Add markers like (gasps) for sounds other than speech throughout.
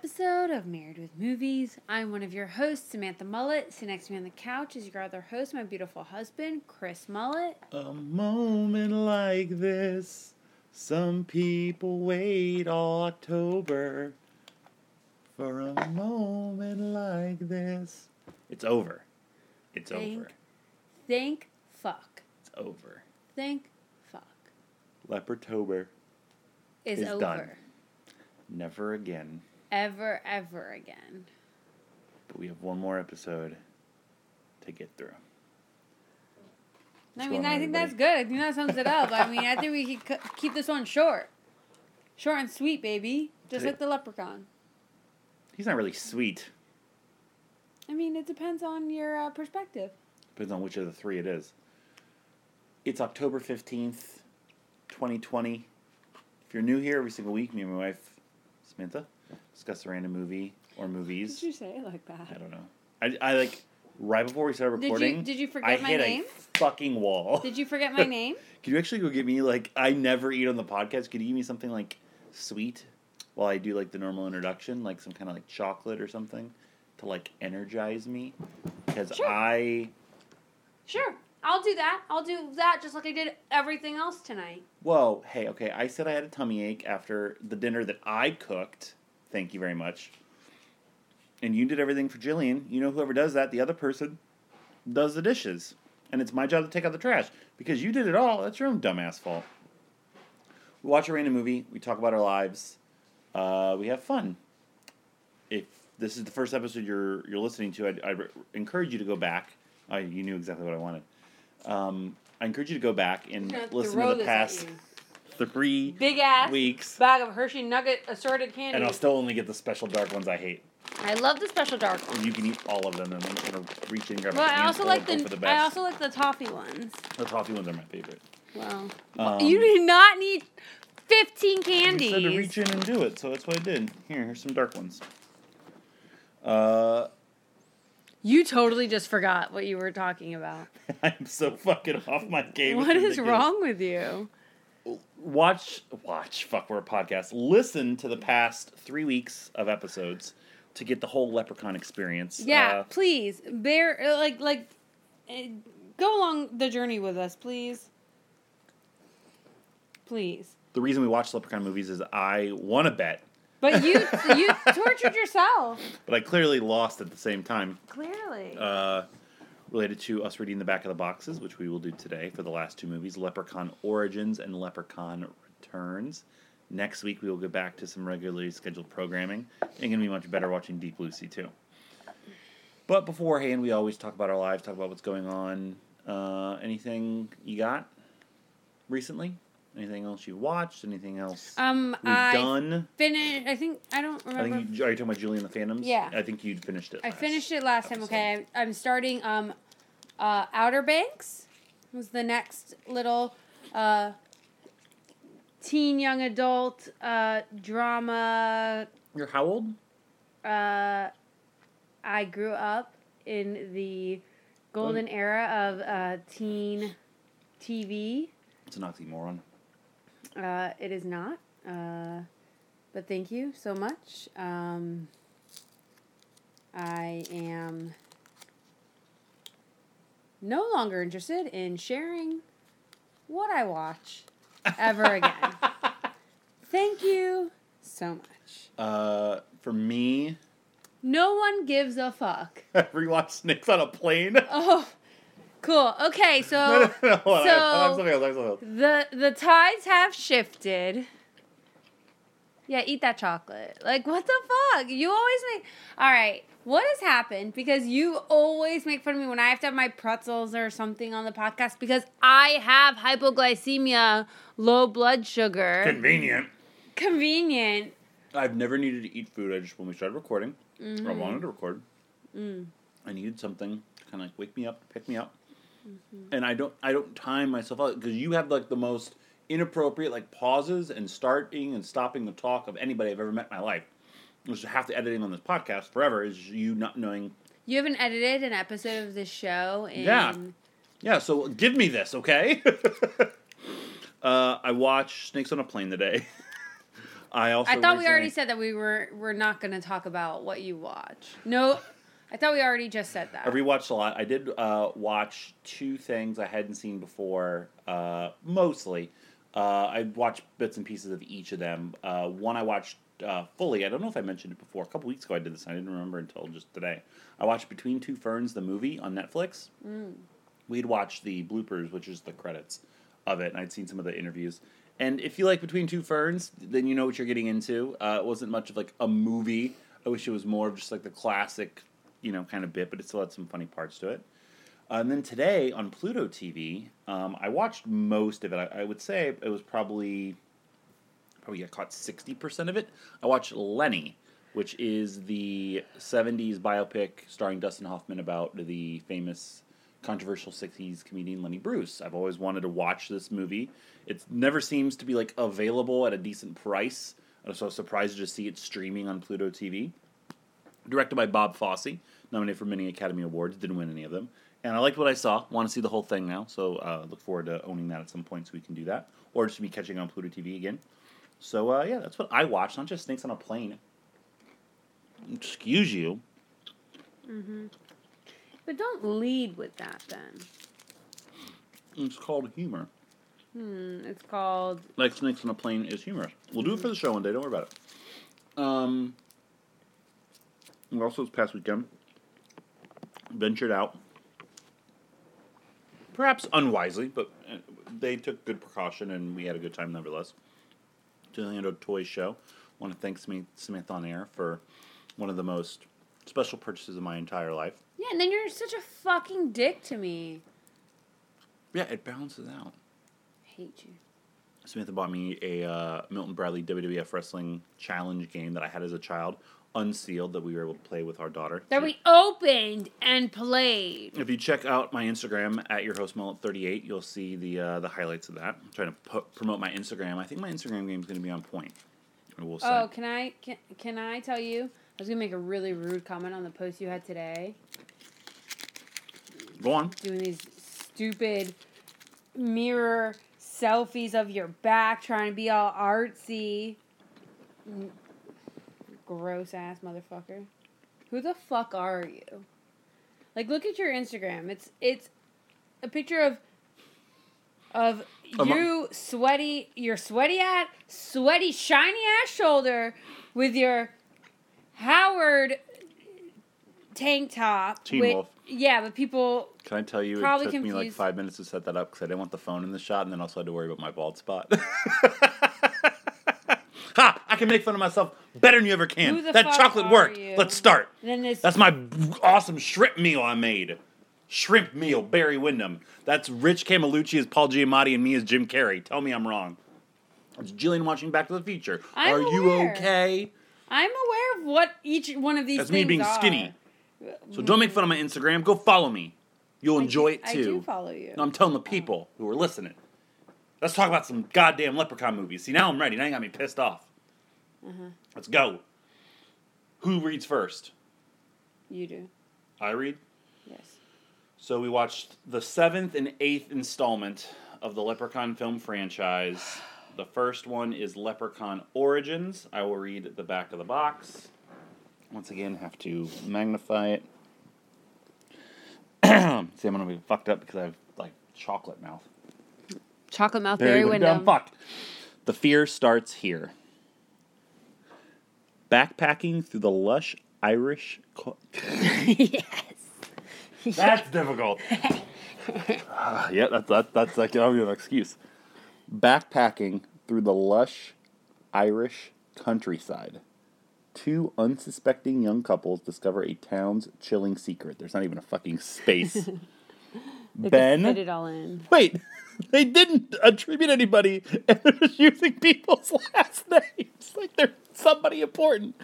Episode of Married with Movies. I'm one of your hosts, Samantha Mullet. Sitting next to me on the couch is your other host, my beautiful husband, Chris Mullet. A moment like this, some people wait all October for a moment like this. It's over. It's Thank- over. Thank fuck. It's over. Thank fuck. Lepertober. Is, Is over. done. Never again. Ever, ever again. But we have one more episode to get through. I mean, I think that's good. I think that sums it up. I mean, I think we could keep this one short. Short and sweet, baby. Just Today- like the leprechaun. He's not really sweet. I mean, it depends on your uh, perspective. Depends on which of the three it is. It's October 15th, 2020. If you're new here every single week, me and my wife, Samantha, discuss a random movie or movies. Did you say it like that? I don't know. I, I like, right before we started Did you- recording, did you I forget my hit name? a fucking wall. Did you forget my (laughs) name? Could you actually go get me, like, I never eat on the podcast. Could you give me something, like, sweet while I do, like, the normal introduction? Like, some kind of, like, chocolate or something to, like, energize me? Because Sure. I Sure, I'll do that. I'll do that just like I did everything else tonight. Whoa, hey, okay, I said I had a tummy ache after the dinner that I cooked. Thank you very much. And you did everything for Jillian. You know, whoever does that, the other person does the dishes. And it's my job to take out the trash. Because you did it all, that's your own dumbass fault. We watch a random movie, we talk about our lives, uh, we have fun. If this is the first episode you're you're listening to, I'd, I'd re- encourage you to go back. I, you knew exactly what I wanted. Um, I encourage you to go back and listen to the past. Three Big ass weeks, bag of Hershey Nugget assorted candy. and I'll still only get the special dark ones I hate. I love the special dark And one. you can eat all of them, and I'm gonna reach in and grab But a I also like and the, for the I also like the toffee ones. the toffee ones are my favorite. Wow. Um, you do not need fifteen You candies. said to reach in and do it, so that's what I did. Here, here's some dark ones. Uh, You totally just forgot what you were talking about. (laughs) I'm so fucking off my game. What is ridiculous. wrong with you? Watch, watch. Fuck, we're a podcast. Listen to the past three weeks of episodes to get the whole Leprechaun experience. Yeah, Uh, please bear uh, like like uh, go along the journey with us, please. Please. the reason we watch Leprechaun movies is I want a bet, But you (laughs) you tortured yourself. but I clearly lost at the same time. Clearly. uh, related to us reading the back of the boxes, which we will do today for the last two movies Leprechaun Origins and Leprechaun Returns. Next week, we will get back to some regularly scheduled programming. And going to be much better watching Deep Lucy, too. But beforehand, we always talk about our lives, talk about what's going on. Uh, anything you got recently? Anything else you watched? Anything else um, we've I done? finished. I think I don't I remember. think you, are you talking about Julie and the Phantoms? Yeah. I think you'd finished it. I finished it last time. Okay, I, I'm starting. Um, uh, Outer Banks was the next little uh, teen young adult uh, drama. You're how old? Uh, I grew up in the golden era of uh, teen TV. It's an oxymoron. Uh, it is not. Uh, but thank you so much. Um, I am no longer interested in sharing what I watch ever again. (laughs) thank you so much. Uh, for me, No one gives a fuck. (laughs) I rewatched Snakes on a Plane. (laughs) Oh, cool. Okay, so no, no, no, hold on, so- on, something else, something else. the the tides have shifted. Yeah, eat that chocolate. Like, what the fuck? You always make. All right, what has happened? Because you always make fun of me when I have to have my pretzels or something on the podcast because I have hypoglycemia, low blood sugar. Convenient. Convenient. I've never needed to eat food. I just when we started recording, Mm-hmm. or I wanted to record, Mm. I needed something to kind of like wake me up, pick me up, Mm-hmm. and I don't I don't time myself out because you have like the most inappropriate like pauses and starting and stopping the talk of anybody I've ever met in my life. Which is half the editing on this podcast forever is you not knowing. You haven't edited an episode of this show in. Yeah. Yeah, so give me this, okay? (laughs) uh, I watched Snakes on a Plane today. (laughs) I also. I thought we already said that we were we're not going to talk about what you watch. No, I thought we already just said that. I rewatched a lot. I did uh, watch two things I hadn't seen before, uh, mostly. Uh, I watched bits and pieces of each of them. Uh, one I watched uh, fully. I don't know if I mentioned it before. A couple weeks ago I did this. I didn't remember until just today. I watched Between Two Ferns, the movie on Netflix. We'd watched the bloopers, which is the credits of it, and I'd seen some of the interviews. And if you like Between Two Ferns, then you know what you're getting into. Uh, it wasn't much of like a movie. I wish it was more of just like the classic, you know, kind of bit, but it still had some funny parts to it. And then today on Pluto TV, um, I watched most of it. I, I would say it was probably probably caught sixty percent of it. I watched Lenny, which is the '70s biopic starring Dustin Hoffman about the famous controversial '60s comedian Lenny Bruce. I've always wanted to watch this movie. It never seems to be like available at a decent price. I was so surprised to see it streaming on Pluto TV directed by Bob Fosse, nominated for many Academy Awards, didn't win any of them. And I liked what I saw. Want to see the whole thing now, so uh, look forward to owning that at some point so we can do that, or just be catching on Pluto TV again. So uh, yeah, that's what I watched. Not just Snakes on a Plane. Excuse you. Mhm. but don't lead with that then. It's called humor. Hmm, it's called. Like Snakes on a Plane is humorous. We'll do it for the show one day. Don't worry about it. Um. Also, this past weekend, ventured out. Perhaps unwisely, but uh, they took good precaution, and we had a good time nevertheless. To the Orlando Toy Show. I want to thank Smith, Smith on Air for one of the most special purchases of my entire life. Yeah, and then you're such a fucking dick to me. Yeah, it balances out. I hate you. Samantha bought me a uh, Milton Bradley WWF Wrestling Challenge game that I had as a child, unsealed, that we were able to play with our daughter. That we opened and played. If you check out my Instagram at your host mullet 38, you'll see the uh, the highlights of that. I'm trying to pu- promote my Instagram. I think my Instagram game is going to be on point. I will say. Oh, can I can, can I tell you? I was gonna make a really rude comment on the post you had today, Go on. doing these stupid mirror selfies of your back, trying to be all artsy. Gross ass motherfucker. Who the fuck are you? Like, look at your Instagram. It's it's a picture of of my- you sweaty, your sweaty ass, sweaty, shiny ass shoulder with your Howard tank top. Teen with- Wolf. Yeah, but people. Can I tell you, Probably it took me like five minutes to set that up because I didn't want the phone in the shot, and then also had to worry about my bald spot. (laughs) ha! I can make fun of myself better than you ever can. That chocolate worked. you? Let's start. That's my awesome shrimp meal I made. Shrimp meal, Barry Windham. That's Rich Camelucci as Paul Giamatti and me as Jim Carrey. Tell me I'm wrong. It's Jillian watching Back to the Future. I'm are you okay? I'm aware of what each one of these. That's me being are. skinny. So don't make fun of my Instagram. Go follow me. You'll I enjoy do- it too. I do follow you. No, I'm telling the people who are listening. Let's talk about some goddamn Leprechaun movies. See, now I'm ready. Now you got me pissed off. Uh-huh. Let's go. Who reads first? You do. I read. Yes. So we watched the seventh and eighth installment of the Leprechaun film franchise. The first one is Leprechaun Origins. I will read the back of the box. Once again, have to magnify it. (clears throat) See, I'm gonna be fucked up because I have like chocolate mouth. Chocolate mouth Barry Barry. Windham. Fucked. The fear starts here. Backpacking through the lush Irish. Co- (laughs) yes. That's (laughs) difficult. Ah, yeah, that's that, that's like oh, an excuse. Backpacking through the lush Irish countryside. Two unsuspecting young couples discover a town's chilling secret. There's not even a fucking space. (laughs) Ben. fit it all in. Wait, they didn't attribute anybody, and they're just using people's (laughs) last names like they're somebody important.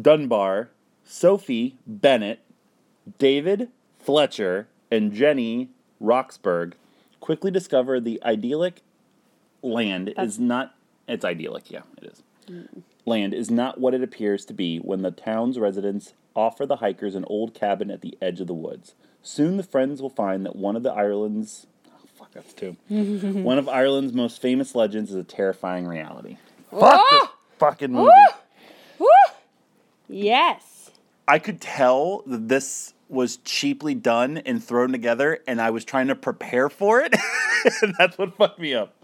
Dunbar, Sophie Bennett, David Fletcher, and Jenny Roxburgh quickly discover the idyllic land is not. It's idyllic, yeah, it is. Land is not what it appears to be when the town's residents offer the hikers an old cabin at the edge of the woods. Soon the friends will find that one of the Ireland's that's two. (laughs) one of Ireland's most famous legends is a terrifying reality. Fuck this fucking movie. Woo! Yes. I could tell that this was cheaply done and thrown together, and I was trying to prepare for it. and (laughs) that's what fucked me up.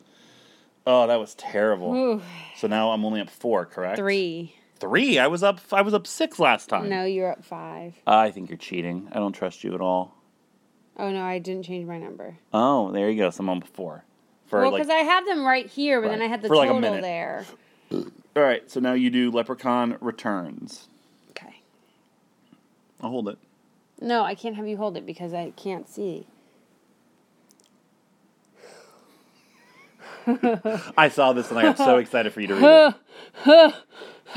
Oh, that was terrible. Ooh, So now I'm only up four, correct? three. Three. I was up. I was up six last time. No, you're up five. I think you're cheating. I don't trust you at all. Oh no, I didn't change my number. Oh, there you go. So I'm. For well, like, because I have them right here, but then I had the For like total minute. there. (clears throat) all right. So now you do Leprechaun Returns. Okay. I'll hold it. No, I can't have you hold it because I can't see. I saw this and I got so (laughs) excited for you to read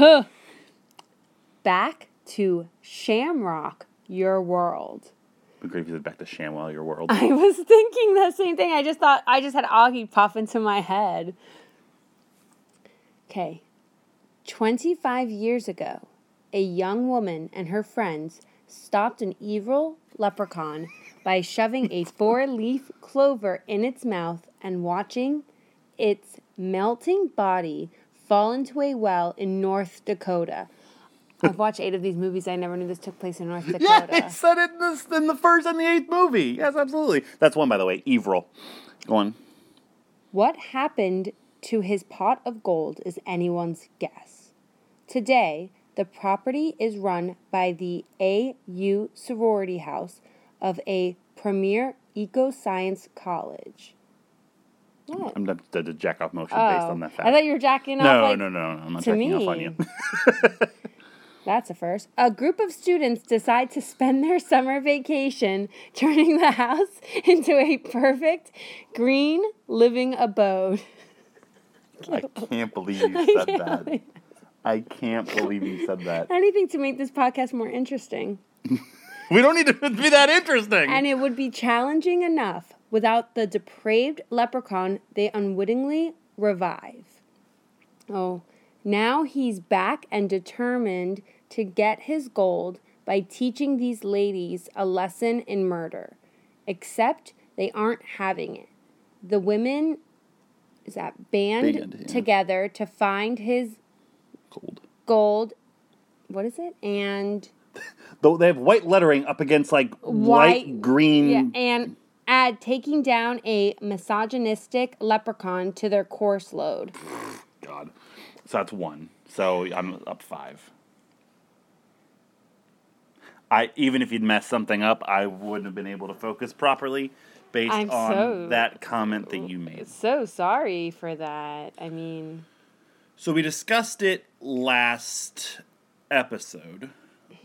it. (laughs) Back to Shamrock, your world. Said back to Shamwell, your world. I was thinking the same thing. I just thought I just had Augie pop into my head. Okay. 25 years ago, a young woman and her friends stopped an evil leprechaun by shoving a four leaf clover in its mouth and watching its melting body fall into a well in North Dakota. I've watched eight of these movies. I never knew this took place in North (laughs) Dakota. Yeah, it said it in, this, in the first and the eighth movie. Yes, absolutely. That's one, by the way. Evil. Go on. What happened to his pot of gold is anyone's guess. Today, the property is run by the AU sorority house of a premier eco science college. What? I'm done the, the jack off motion based Oh, on that fact. I thought you were jacking off. no, like, no, no, no. I'm not to jacking off on you. (laughs) That's a first. A group of students decide to spend their summer vacation (laughs) turning the house (laughs) into a perfect green living abode. I can't believe you (laughs) said that. believe- I can't believe you said that. Anything to make this podcast more interesting. We don't need to be that interesting. And it would be challenging enough without the depraved leprechaun they unwittingly revive. Oh, now he's back and determined to get his gold by teaching these ladies a lesson in murder. Except they aren't having it. The women is that band, Band, yeah. together to find his Cold. gold. What is it? And Though they have white lettering up against like white, White- green. Yeah, and add taking down a misogynistic leprechaun to their course load. God. So that's one. So I'm up five. I even if you'd messed something up, I wouldn't have been able to focus properly based I'm on so- that comment that you made. So sorry for that. I mean, So we discussed it last episode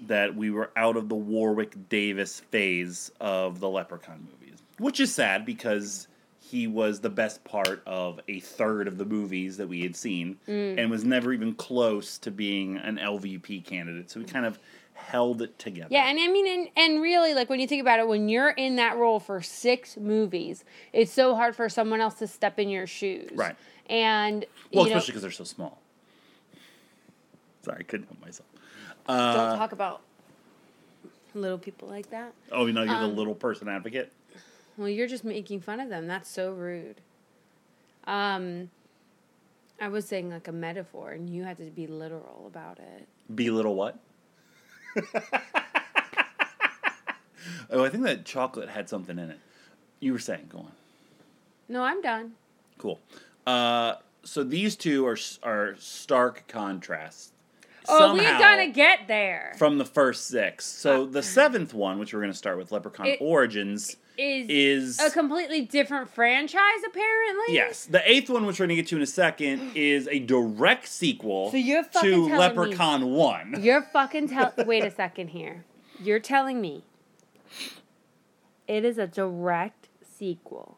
that we were out of the Warwick Davis phase of the Leprechaun movies, which is sad because he was the best part of a third of the movies that we had seen and was never even close to being an LVP candidate. So we kind of held it together. yeah, and I mean, and, and really, like when you think about it, when you're in that role for six movies, it's so hard for someone else to step in your shoes. Right. And, well, especially because they're so small. Sorry, I couldn't help myself. don't talk about little people like that. Oh, you know, you're Um, the little person advocate. Well, you're just making fun of them. That's so rude. Um, I was saying like a metaphor, and you had to be literal about it. Be little what? (laughs) oh, I think that chocolate had something in it. You were saying, go on. No, I'm done. Cool. Uh, so these two are are stark contrasts. Oh, we Somehow gotta get there. from the first six. So the seventh one, which we're to start with, Leprechaun It- Origins, is is a completely different franchise, apparently. yes. The eighth one, which we're gonna get to in a second, (gasps) is a direct sequel So you're fucking to telling me- Leprechaun One. (laughs) You're fucking tell. Wait a second here. You're telling me it is a direct sequel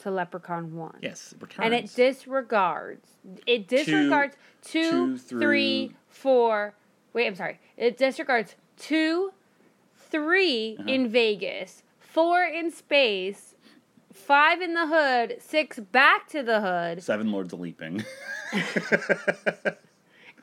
to Leprechaun One. Yes, returns. And it disregards. It disregards two, three, four. Wait, I'm sorry. It disregards two, 3 Uh-huh. in Vegas, four in space, five in the hood, six back to the hood, Seven Lords of Leaping. (laughs)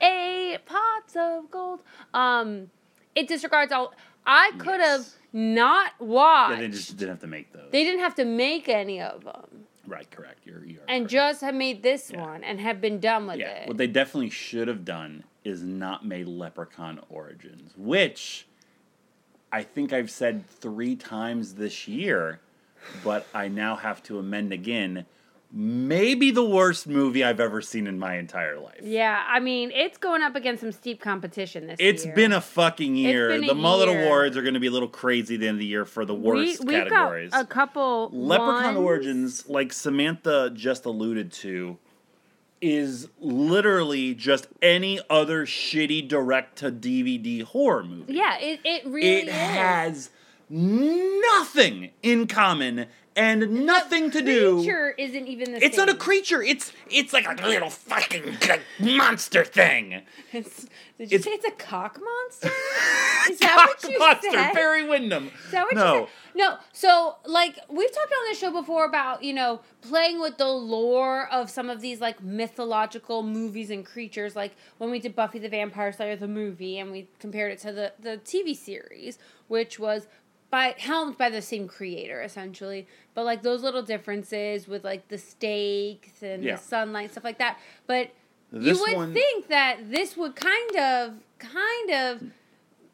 eight pots of gold. Um, it disregards all. I could have Yes. not watched. yeah, they just didn't have to make those. They didn't have to make any of them, right, correct. You're, you are and correct. just have made this Yeah. one and have been done with Yeah, it. what they definitely should have done is not made Leprechaun Origins, which I think I've said three times this year, but I now have to amend again. Maybe the worst movie I've ever seen in my entire life. Yeah, I mean, it's going up against some steep competition this It's year. been a fucking year. been a the Mullet year. Awards are going to be a little crazy at the end of the year for the worst we, we've categories. got a couple Leprechaun ones. Origins, like Samantha just alluded to, is literally just any other shitty direct to DVD horror movie. Yeah, it, it really it is. has nothing in common and nothing to do. Creature isn't even the It's same. not a creature. It's it's like a little fucking like, monster thing. (laughs) It's, did you It's- say it's a cock monster? (laughs) Is that what Cock you monster, said? Barry Windham. Is that what no. you said? No. So, like, we've talked on this show before about, you know, playing with the lore of some of these, like, mythological movies and creatures. Like, when we did Buffy the Vampire Slayer, the movie, and we compared it to the, the TV series, which was by helmed by the same creator, essentially. But, like, those little differences with, like, the stakes and Yeah. the sunlight, stuff like that. But This you would one- think that this would kind of, kind of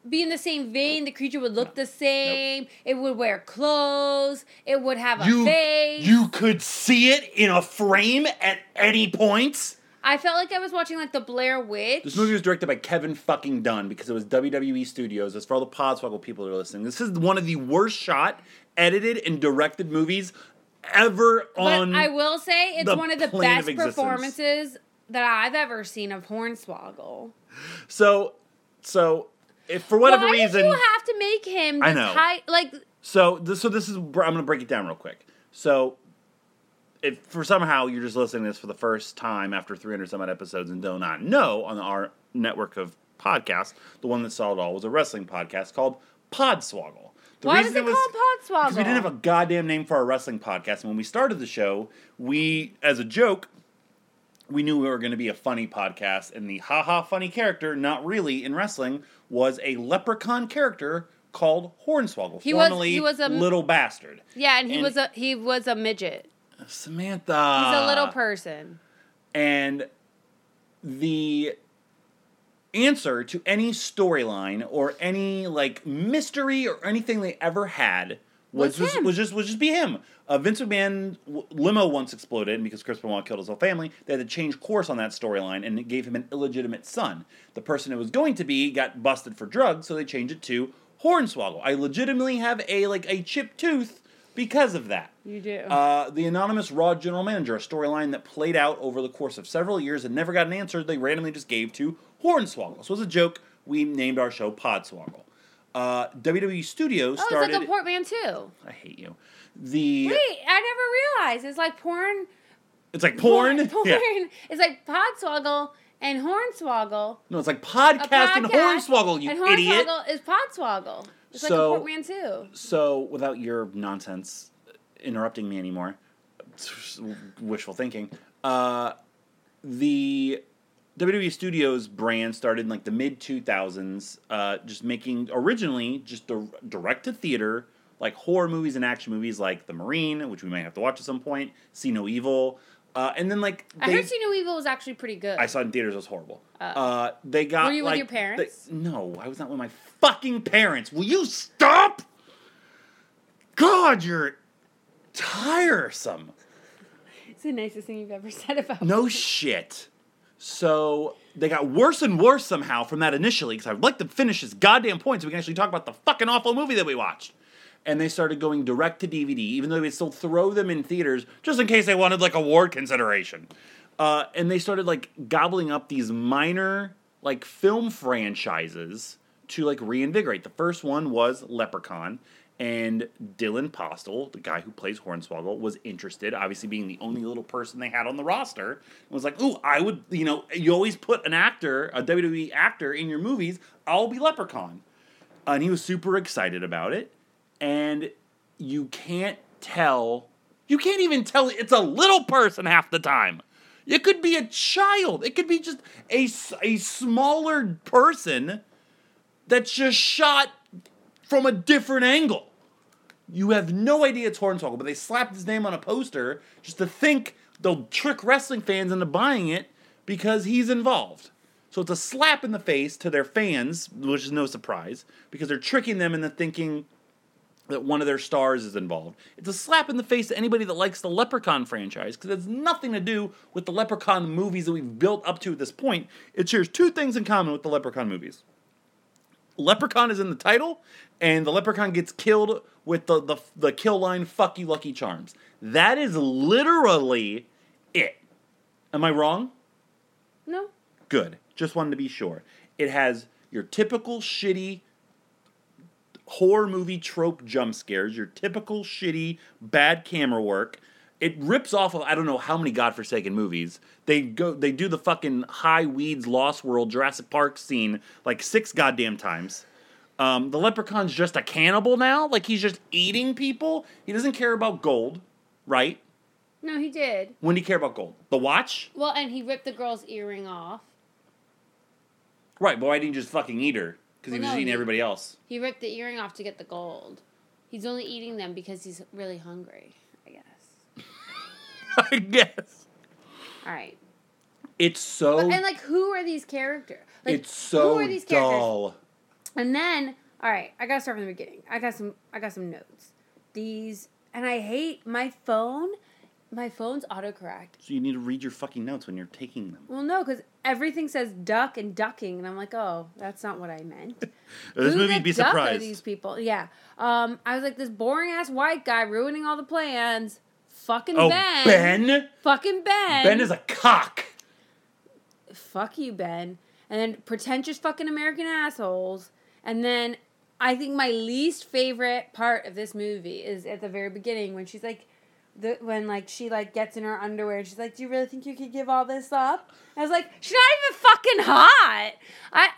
be in the same vein. The creature would look the same. It would wear clothes. It would have a You face. you could see it in a frame at any point. I felt like I was watching like the Blair Witch. This movie was directed by Kevin fucking Dunn because it was WWE Studios. As for all the Podswoggle people that are listening, this is one of the worst shot, edited, and directed movies ever but on. I will say it's one of the plane of best performances that I've ever seen of Hornswoggle. so, so if for whatever Why reason, you have to make him the I know. type like So this, so this is I'm going to break it down real quick. So if for somehow you're just listening to this for the first time after 300 some odd episodes and do not know on our network of podcasts, the one that saw it all was a wrestling podcast called Podswoggle. The why is reason it was- called Podswoggle? because we didn't have a goddamn name for our wrestling podcast. And when we started the show, we, as a joke, we knew we were going to be a funny podcast, and the haha funny character, not really in wrestling, was a leprechaun character called Hornswoggle, He was- he was a- Little Bastard. Yeah, and he and- was a he was a midget. Samantha. He's a little person. And the answer to any storyline or any like mystery or anything they ever had was Was just, was just was just be him. Uh, Vince McMahon limo once exploded because Chris Benoit killed his whole family. They had to change course on that storyline, and it gave him an illegitimate son. The person it was going to be got busted for drugs, so they changed it to Hornswoggle. I legitimately have a like a chipped tooth because of that. You do. Uh, the anonymous Raw general manager, a storyline that played out over the course of several years and never got an answer. They randomly just gave to Hornswoggle. So as a joke, we named our show Podswoggle. Uh, WWE Studios oh, it's like a portmanteau. I hate you. The Wait, I never realized. It's like porn. it's like porn. Porn. Yeah. It's like Podswoggle and Hornswoggle. No, it's like A podcast, and Hornswoggle. You and idiot. Hornswoggle is Podswoggle. It's So- like a portmanteau. So, without your nonsense interrupting me anymore, (laughs) wishful thinking, uh, the WWE Studios brand started in like the mid 2000s, uh, just making originally just the direct to theater, like horror movies and action movies like The Marine, which we might have to watch at some point, See No Evil. Uh, and then like I they- heard See No Evil was actually pretty good. I saw it in theaters. It was horrible. Oh. Uh, they got. Were you with like, your parents? they- no, I was not with my fucking parents. Will you stop? God, you're tiresome. It's the nicest thing you've ever (laughs) said about me. No shit. So they got worse and worse somehow from that initially because I'd like to finish this goddamn point so we can actually talk about the fucking awful movie that we watched. and they started going direct to DVD, even though they still throw them in theaters just in case they wanted like award consideration. Uh, and they started like gobbling up these minor like film franchises to like reinvigorate. The first one was Leprechaun, and Dylan Postl, the guy who plays Hornswoggle, was interested. Obviously, being the only little person they had on the roster, was like, "Ooh, I would." You know, you always put an actor, a WWE actor, in your movies. I'll be Leprechaun, and he was super excited about it. And you can't tell. You can't even tell it's a little person half the time. It could be a child. It could be just a, a smaller person that's just shot from a different angle. You have no idea it's Hornswoggle, but they slapped his name on a poster just to think they'll trick wrestling fans into buying it because he's involved. So it's a slap in the face to their fans, which is no surprise, because they're tricking them into thinking that one of their stars is involved. It's a slap in the face to anybody that likes the Leprechaun franchise because it has nothing to do with the Leprechaun movies that we've built up to at this point. It shares two things in common with the Leprechaun movies. Leprechaun is in the title, and the Leprechaun gets killed with the, the, the kill line, fuck you, Lucky Charms. That is literally it. Am I wrong? No. Good. Just wanted to be sure. It has your typical shitty horror movie trope jump scares, your typical shitty bad camera work. It rips off of I don't know how many godforsaken movies. They go they do the fucking high weeds Lost World Jurassic Park scene like six goddamn times. Um, the leprechaun's just a cannibal now, like he's just eating people. He doesn't care about gold, right? No, he did. When do you care about gold? The watch? Well, and he ripped the girl's earring off. Right, but why didn't you just fucking eat her? Because he was no, eating he- everybody else. He ripped the earring off to get the gold. He's only eating them because he's really hungry. (laughs) I guess. All right. It's so But, and like, who are these characters? Like, it's so who are these characters? dull. And then, all right, I gotta start from the beginning. I got some. I got some notes. These, and I hate my phone. My phone's autocorrect. So you need to read your fucking notes when you're taking them. Well, no, because everything says duck and ducking, and I'm like, oh, that's not what I meant. (laughs) this Who movie, the be duck Are these people? Yeah. Um, I was like, this boring ass white guy ruining all the plans. Fucking oh, Ben. Ben. Fucking Ben. Ben is a cock. fuck you, Ben. And then pretentious fucking American assholes. And then I think my least favorite part of this movie is at the very beginning when she's like, the, when like she like gets in her underwear and she's like, "Do you really think you could give all this up?" I was like, "She's not even fucking hot." I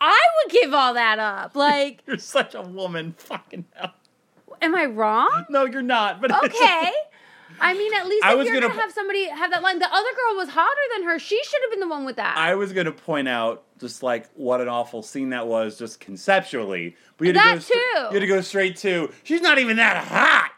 I would give all that up. (laughs) Like, You're such a woman. Fucking hell. am I wrong? No, you're not. But it's Okay. I mean, at least I if was you're gonna gonna, have somebody have that line. The other girl was hotter than her. She should have been the one with that. I was gonna point out just like what an awful scene that was, just conceptually. But you had to That go stra- too. You had to go straight to. She's not even that hot.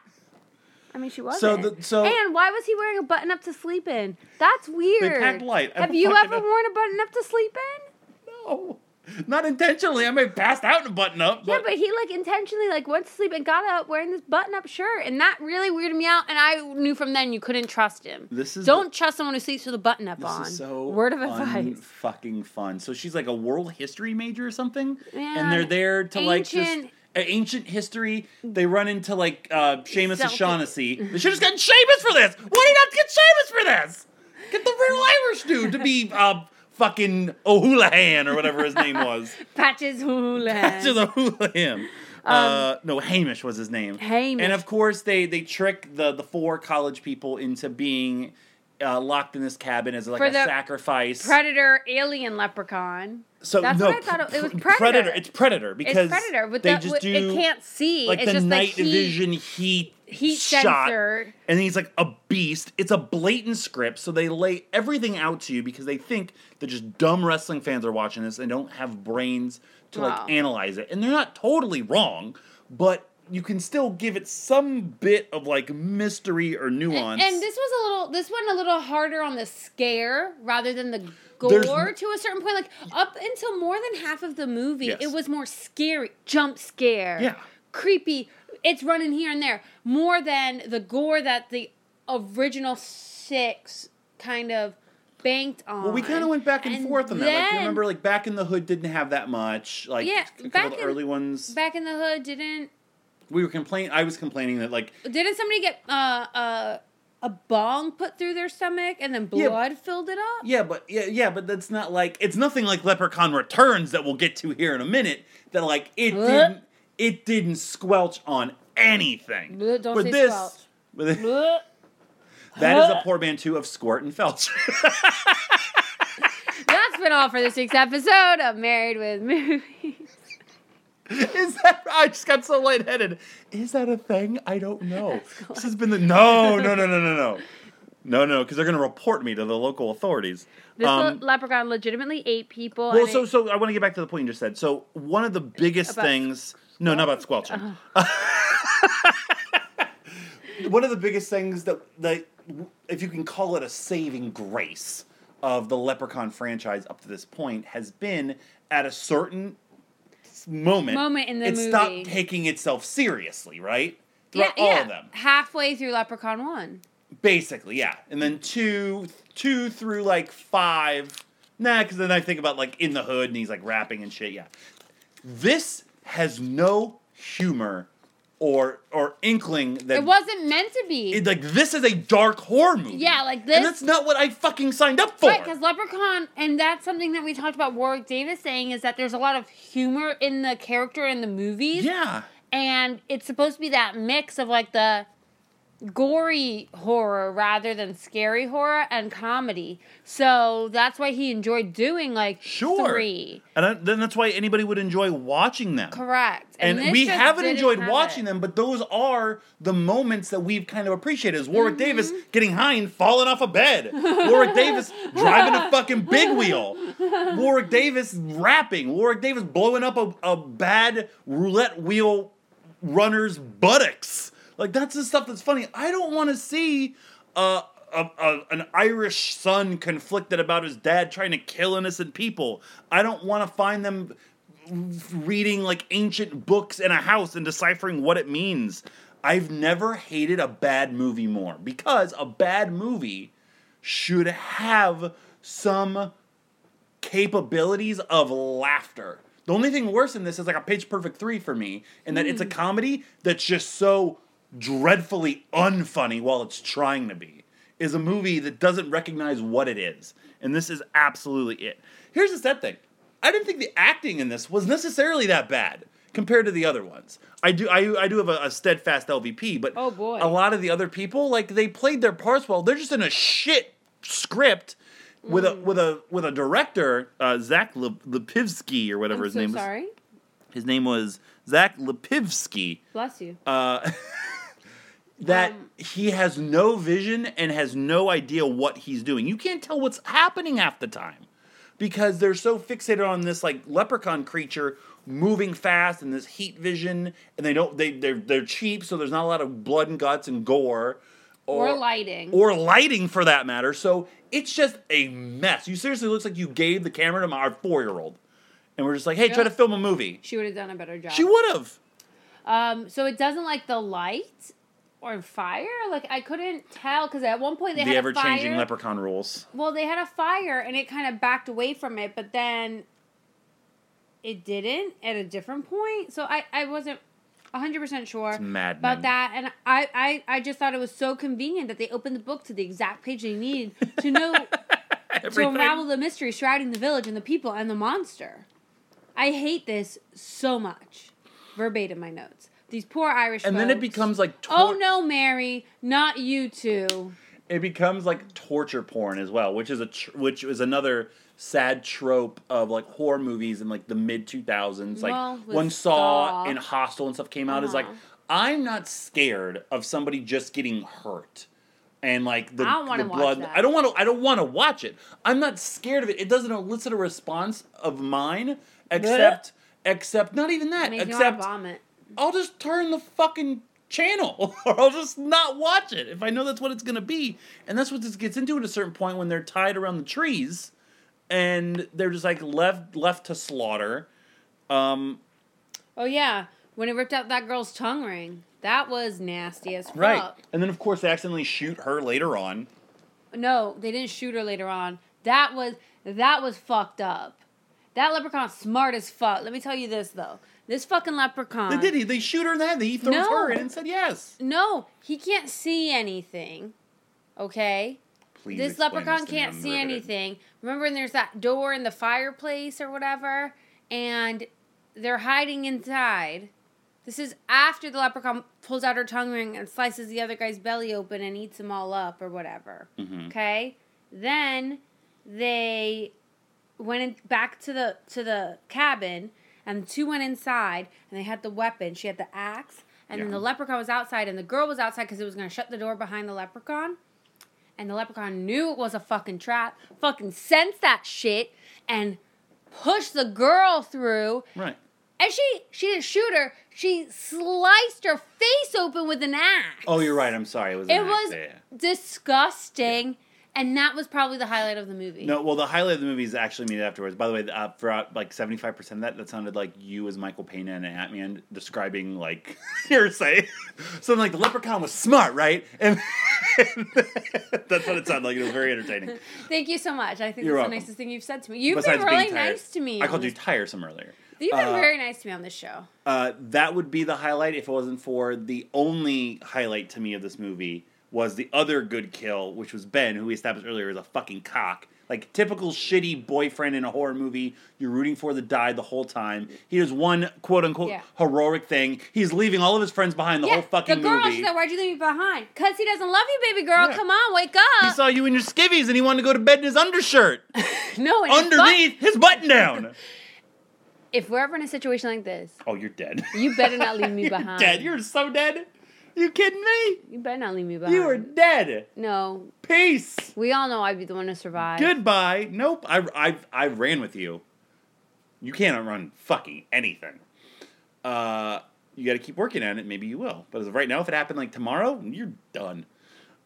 I mean, she was. So the- so- and why was he wearing a button up to sleep in? That's weird. packed light. Have you ever know. worn a button up to sleep in? No, not intentionally. I may have passed out in a button up. yeah, but he like intentionally like went to sleep and got up wearing this button up shirt, and that really weirded me out. And I knew from then you couldn't trust him. This is Don't trust someone who sleeps with a button up This on. is so Word of advice. fucking fun. So she's like a world history major or something, Man, and they're there to like just ancient- uh, ancient history. They run into like uh, Seamus Celtic. O'Shaughnessy. They should have gotten Sheamus for this. Why did you not get Sheamus for this? Get the real Irish dude to be uh, fucking O'Houlihan or whatever his name (laughs) was. Patches Houlihan. That's just O'Houlihan. uh, no, Hamish was his name. Um, Hamish. And of course, they they trick the the four college people into being uh, locked in this cabin as like For a sacrifice. Predator, alien, leprechaun. so That's no, what I thought it- it was pr- Predator. It's predator because It's predator, but they the, just do it can't see. like it's the just night the heat, vision heat heat shot. sensor. And he's like a beast. It's a blatant script, so they lay everything out to you because they think that just dumb wrestling fans are watching this and don't have brains to Wow. like analyze it. And they're not totally wrong, but you can still give it some bit of like mystery or nuance. And, and this was a little. This went a little harder on the scare rather than the There's- gore to a certain point. Like up until more than half of the movie, Yes. it was more scary, jump scare, Yeah. creepy. It's running here and there more than the gore that the original six kind of banked on. well, we kind of went back and, And forth on that. Like, you remember, like back in the hood didn't have that much. Like Yeah, a couple Back of the in- early ones. Back in the Hood didn't. we were complaining. I was complaining that like Didn't somebody get uh, uh, a bong put through their stomach and then Yeah. blood filled it up? yeah, but yeah, yeah, but that's not like it's nothing like Leprechaun Returns that we'll get to here in a minute. That like it didn't it didn't squelch on anything. Don't with say this, squelch. (laughs) That is a poor man too of squirt and felch. (laughs) That's been all for this week's episode of Married with Movies. (laughs) Is that? I just got so lightheaded. Is that a thing? I don't know. This has been the no, no, no, no, no, no. No, no, because they're going to report me to the local authorities. This um, le- leprechaun legitimately ate people. Well, so it, so I want to get back to the point you just said. So one of the biggest things no, not about squelching. Uh-huh. (laughs) one of the biggest things that that if you can call it a saving grace of the Leprechaun franchise up to this point has been at a certain moment Moment in the it movie. stopped taking itself seriously, right? yeah, all yeah. of them. Halfway through Leprechaun 1. Basically, yeah. And then two two through like five. Nah, because then I think about like in the hood and he's like rapping and shit, yeah. This has no humor or or inkling that It wasn't meant to be. it- like this is a dark horror movie. Yeah, like And that's not what I fucking signed up for. Right, because Leprechaun, and that's something that we talked about Warwick Davis saying is that there's a lot of humor in the character in the movies. yeah. And it's supposed to be that mix of like the gory horror rather than scary horror and comedy. So that's why he enjoyed doing like Sure. three. And I, then that's why anybody would enjoy watching them. Correct. And, this we haven't enjoyed have watching it. them, but those are the moments that we've kind of appreciated. Is Warwick Mm-hmm. Davis getting high and falling off a bed? (laughs) Warwick Davis driving a fucking big wheel. (laughs) Warwick Davis rapping. Warwick Davis blowing up a, a bad roulette wheel runner's buttocks. Like that's the stuff that's funny. I don't want to see uh, a, a, an Irish son conflicted about his dad trying to kill innocent people. I don't want to find them reading like ancient books in a house and deciphering what it means. I've never hated a bad movie more because a bad movie should have some capabilities of laughter. The only thing worse than this is like a Pitch Perfect 3 for me, in that it's a comedy that's just so dreadfully unfunny while it's trying to be. Is a movie that doesn't recognize what it is. And this is absolutely it. Here's the sad thing. I didn't think the acting in this was necessarily that bad compared to the other ones. I do I, I do have a, a steadfast LVP, but Oh, boy. a lot of the other people, like they played their parts well. They're just in a shit script with Mm. a with a with a director, uh, Zach Lipovsky or whatever I'm his so name was. sorry. His name was Zach Lipovsky. Bless you. Uh, (laughs) that Um, he has no vision and has no idea what he's doing. You can't tell what's happening half the time because they're so fixated on this like leprechaun creature moving fast and this heat vision, and they don't they they're they're cheap, so there's not a lot of blood and guts and gore. Or, lighting. Or lighting for that matter. So it's just a mess. You seriously looks like you gave the camera to our four year old. And we're just like, hey, try to film a movie. she would have done a better job. She would have. Um, so it doesn't like the light or fire. Like I couldn't tell because at one point they The had ever a fire. changing leprechaun rules. Well, they had a fire and it kind of backed away from it, but then it didn't at a different point. So I, I wasn't 100% sure about that. And I, I, I just thought it was so convenient that they opened the book to the exact page they needed to know (laughs) to unravel the mystery shrouding the village and the people and the monster. I hate this so much. Verbatim my notes. These poor Irish and then it becomes like tor- Oh no, Mary, not you two. it becomes like torture porn as well, which is a tr- which is another sad trope of like horror movies in like the mid 2000s like Well, when Saw Saw. and Hostel and stuff came out is like Uh-huh. I'm not scared of somebody just getting hurt and like the, I the blood. I don't want to I don't want to watch it. I'm not scared of it. It doesn't elicit a response of mine except except not even that except vomit. I'll just turn the fucking channel (laughs) or I'll just not watch it if I know that's what it's going to be. And that's what this gets into at a certain point when they're tied around the trees and they're just like left left to slaughter. Um Oh yeah, when it ripped out that girl's tongue ring, that was nasty as fuck. right. And then of course they accidentally shoot her later on. No, they didn't shoot her later on. That was that was fucked up. That leprechaun's smart as fuck. Let me tell you this though. This fucking leprechaun. They did. He, they shoot her in the head. He throws No. her in and said yes. No, he can't see anything. Okay? Please this leprechaun this can't see riveted. anything. Remember when there's that door in the fireplace or whatever? And they're hiding inside. This is after the leprechaun pulls out her tongue ring and slices the other guy's belly open and eats them all up or whatever. Mhm. Okay? Then they went in, back to the to the cabin and the two went inside and they had the weapon. She had the axe and then the leprechaun was outside and the girl was outside because it was going to shut the door behind the leprechaun. And the leprechaun knew it was a fucking trap, fucking sensed that shit and pushed the girl through Right. and she she didn't shoot her. She sliced her face open with an axe. Oh, you're right. I'm sorry. It was. It was accident. disgusting, and that was probably the highlight of the movie. No, well, the highlight of the movie is actually me afterwards. By the way, uh, for uh, like seventy five percent of that, that sounded like you as Michael Pena and Ant Man describing like (laughs) hearsay. so like the leprechaun was smart, right? And, (laughs) that's what it sounded like. It was very entertaining. Thank you so much. I think You're that's welcome. the nicest thing you've said to me. You've Besides been really nice to me. I called you tiresome earlier. You've been uh, very nice to me on this show. Uh, that would be the highlight if it wasn't for the only highlight to me of this movie was the other good kill, which was Ben, who we established earlier is a fucking cock. Like typical shitty boyfriend in a horror movie, you're rooting for the die the whole time. He does one quote unquote Yeah. heroic thing. He's leaving all of his friends behind the whole fucking the girl, movie. she's like, "Why'd you leave me behind?" Cause he doesn't love you, baby girl. Yeah. Come on, wake up." he saw you in your skivvies and he wanted to go to bed in his undershirt (laughs) no, and his underneath his button down. (laughs) If we're ever in a situation like this, oh, you're dead. you better not leave me (laughs) you're behind. dead. You're so dead. You kidding me? You better not leave me behind. You are dead. No, Peace. we all know I'd be the one to survive. Goodbye. Nope. I, I, I ran with you. You can't outrun fucking anything. Uh, you got to keep working at it. Maybe you will. But as of right now, if it happened like tomorrow, you're done.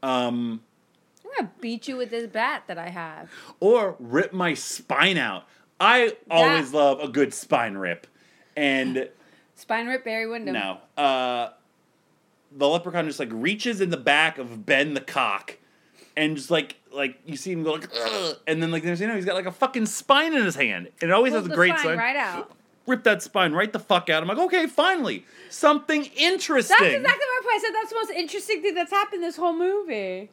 Um, I'm gonna beat you with this bat that I have. or rip my spine out. I always love a good spine rip. And (laughs) Spine rip Barry Windham. no, uh, the leprechaun just like reaches in the back of Ben the cock, and just like like you see him go like, Ugh, and then like there's you know he's got like a fucking spine in his hand. And it always Pulled has a great spine right out. Rip that spine right the fuck out. I'm like, okay, finally something interesting. That's exactly my point. I said that's the most interesting thing that's happened this whole movie.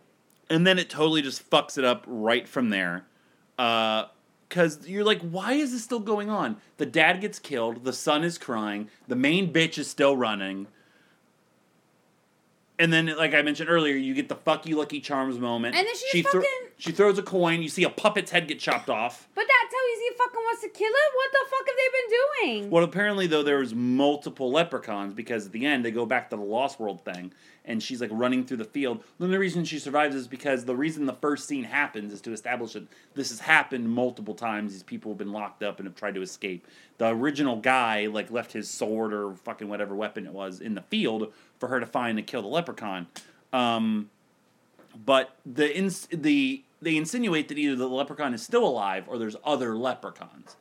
and then it totally just fucks it up right from there. Uh, Cause you're like, why is this still going on? The dad gets killed, the son is crying, the main bitch is still running. And then, like I mentioned earlier, you get the "fuck you, Lucky Charms" moment. And then she thro- fucking- she throws a coin. You see a puppet's head get chopped off. But that's how easy he fucking wants to kill it. What the fuck have they been doing? Well, apparently though there was multiple leprechauns because at the end they go back to the Lost World thing, and she's like running through the field. The only reason she survives is because the reason the first scene happens is to establish that this has happened multiple times. These people have been locked up and have tried to escape. The original guy like left his sword or fucking whatever weapon it was in the field for her to find and kill the leprechaun. Um, but the ins- the they insinuate that either the leprechaun is still alive or there's other leprechauns.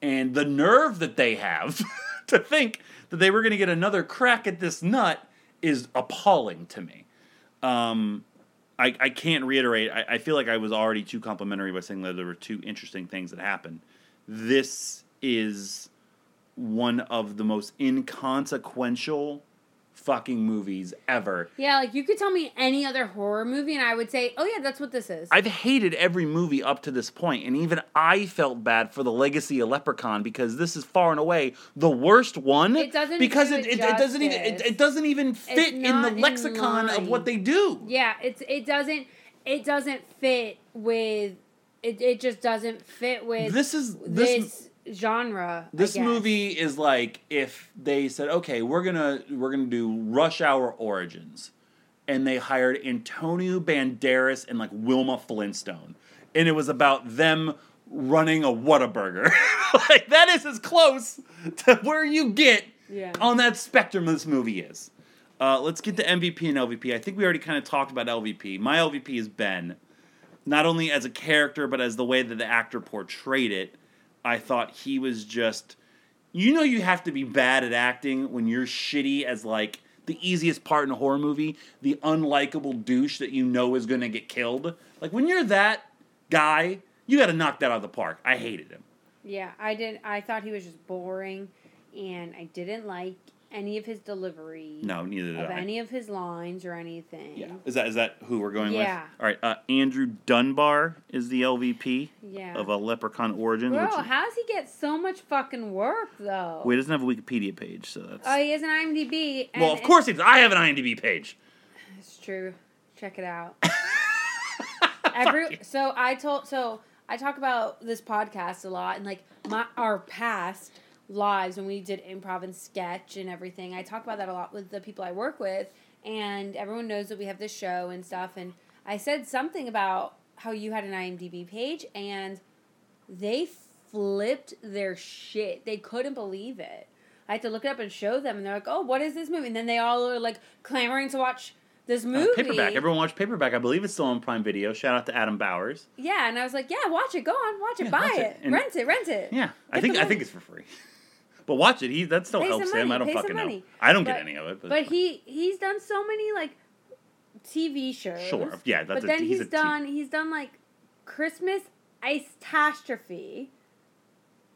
And the nerve that they have (laughs) to think that they were going to get another crack at this nut is appalling to me. Um, I, I can't reiterate. I, I feel like I was already too complimentary by saying that there were two interesting things that happened. This is one of the most inconsequential fucking movies ever. yeah, like you could tell me any other horror movie, and I would say, "Oh yeah, that's what this is." I've hated every movie up to this point, and even I felt bad for the legacy of Leprechaun because this is far and away the worst one. It doesn't because do it, it it, doesn't even it, it doesn't even fit in the not in lexicon of what they do. yeah, it's it doesn't it doesn't fit with it. It just doesn't fit with This is this this, genre. This movie is like if they said, okay, we're gonna we're gonna do Rush Hour Origins, and they hired Antonio Banderas and like Wilma Flintstone, and it was about them running a Whataburger. (laughs) like that is as close to where you get Yeah. on that spectrum this movie is. Uh, let's get to MVP and LVP. I think we already kind of talked about LVP. My LVP is Ben. Not only as a character, but as the way that the actor portrayed it. I thought he was just. You know, you have to be bad at acting when you're shitty as like the easiest part in a horror movie, the unlikable douche that you know is going to get killed. Like when you're that guy, you got to knock that out of the park. I hated him. Yeah, I did. I thought he was just boring. and I didn't like any of his delivery No, neither did of I. any of his lines or anything. yeah. Is that is that who we're going with? Yeah. with? All right. Uh, Andrew Dunbar is the LVP Yeah. of a Leprechaun Origins. Bro, which is, how does he get so much fucking work though? well, he doesn't have a Wikipedia page, so that's. Oh, he has an IMDb. And well, of course he does. I have an IMDb page. It's true. Check it out. (laughs) Every so I told so I talk about this podcast a lot and like my our past lives when we did improv and sketch and everything. I talk about that a lot with the people I work with and everyone knows that we have this show and stuff and I said something about how you had an IMDb page and they flipped their shit. They couldn't believe it. I had to look it up and show them and they're like, "Oh, what is this movie?" And then they all are like clamoring to watch this Uh, movie. paperback. Everyone watch Paperback. I believe it's still on Prime Video. Shout out to Adam Bowers. Yeah, and I was like, yeah, watch it. Go on, watch it. Yeah, buy watch it. it. Rent it. Rent it. Yeah, I think I think it's for free. But watch it. He that still Pay some helps him. I don't pay some fucking know. money. I don't get But- any of it. But, But he he's done so many like TV shows. Sure, yeah, that's But a- then he's he's, a done he's done like Christmas Ice Catastrophe.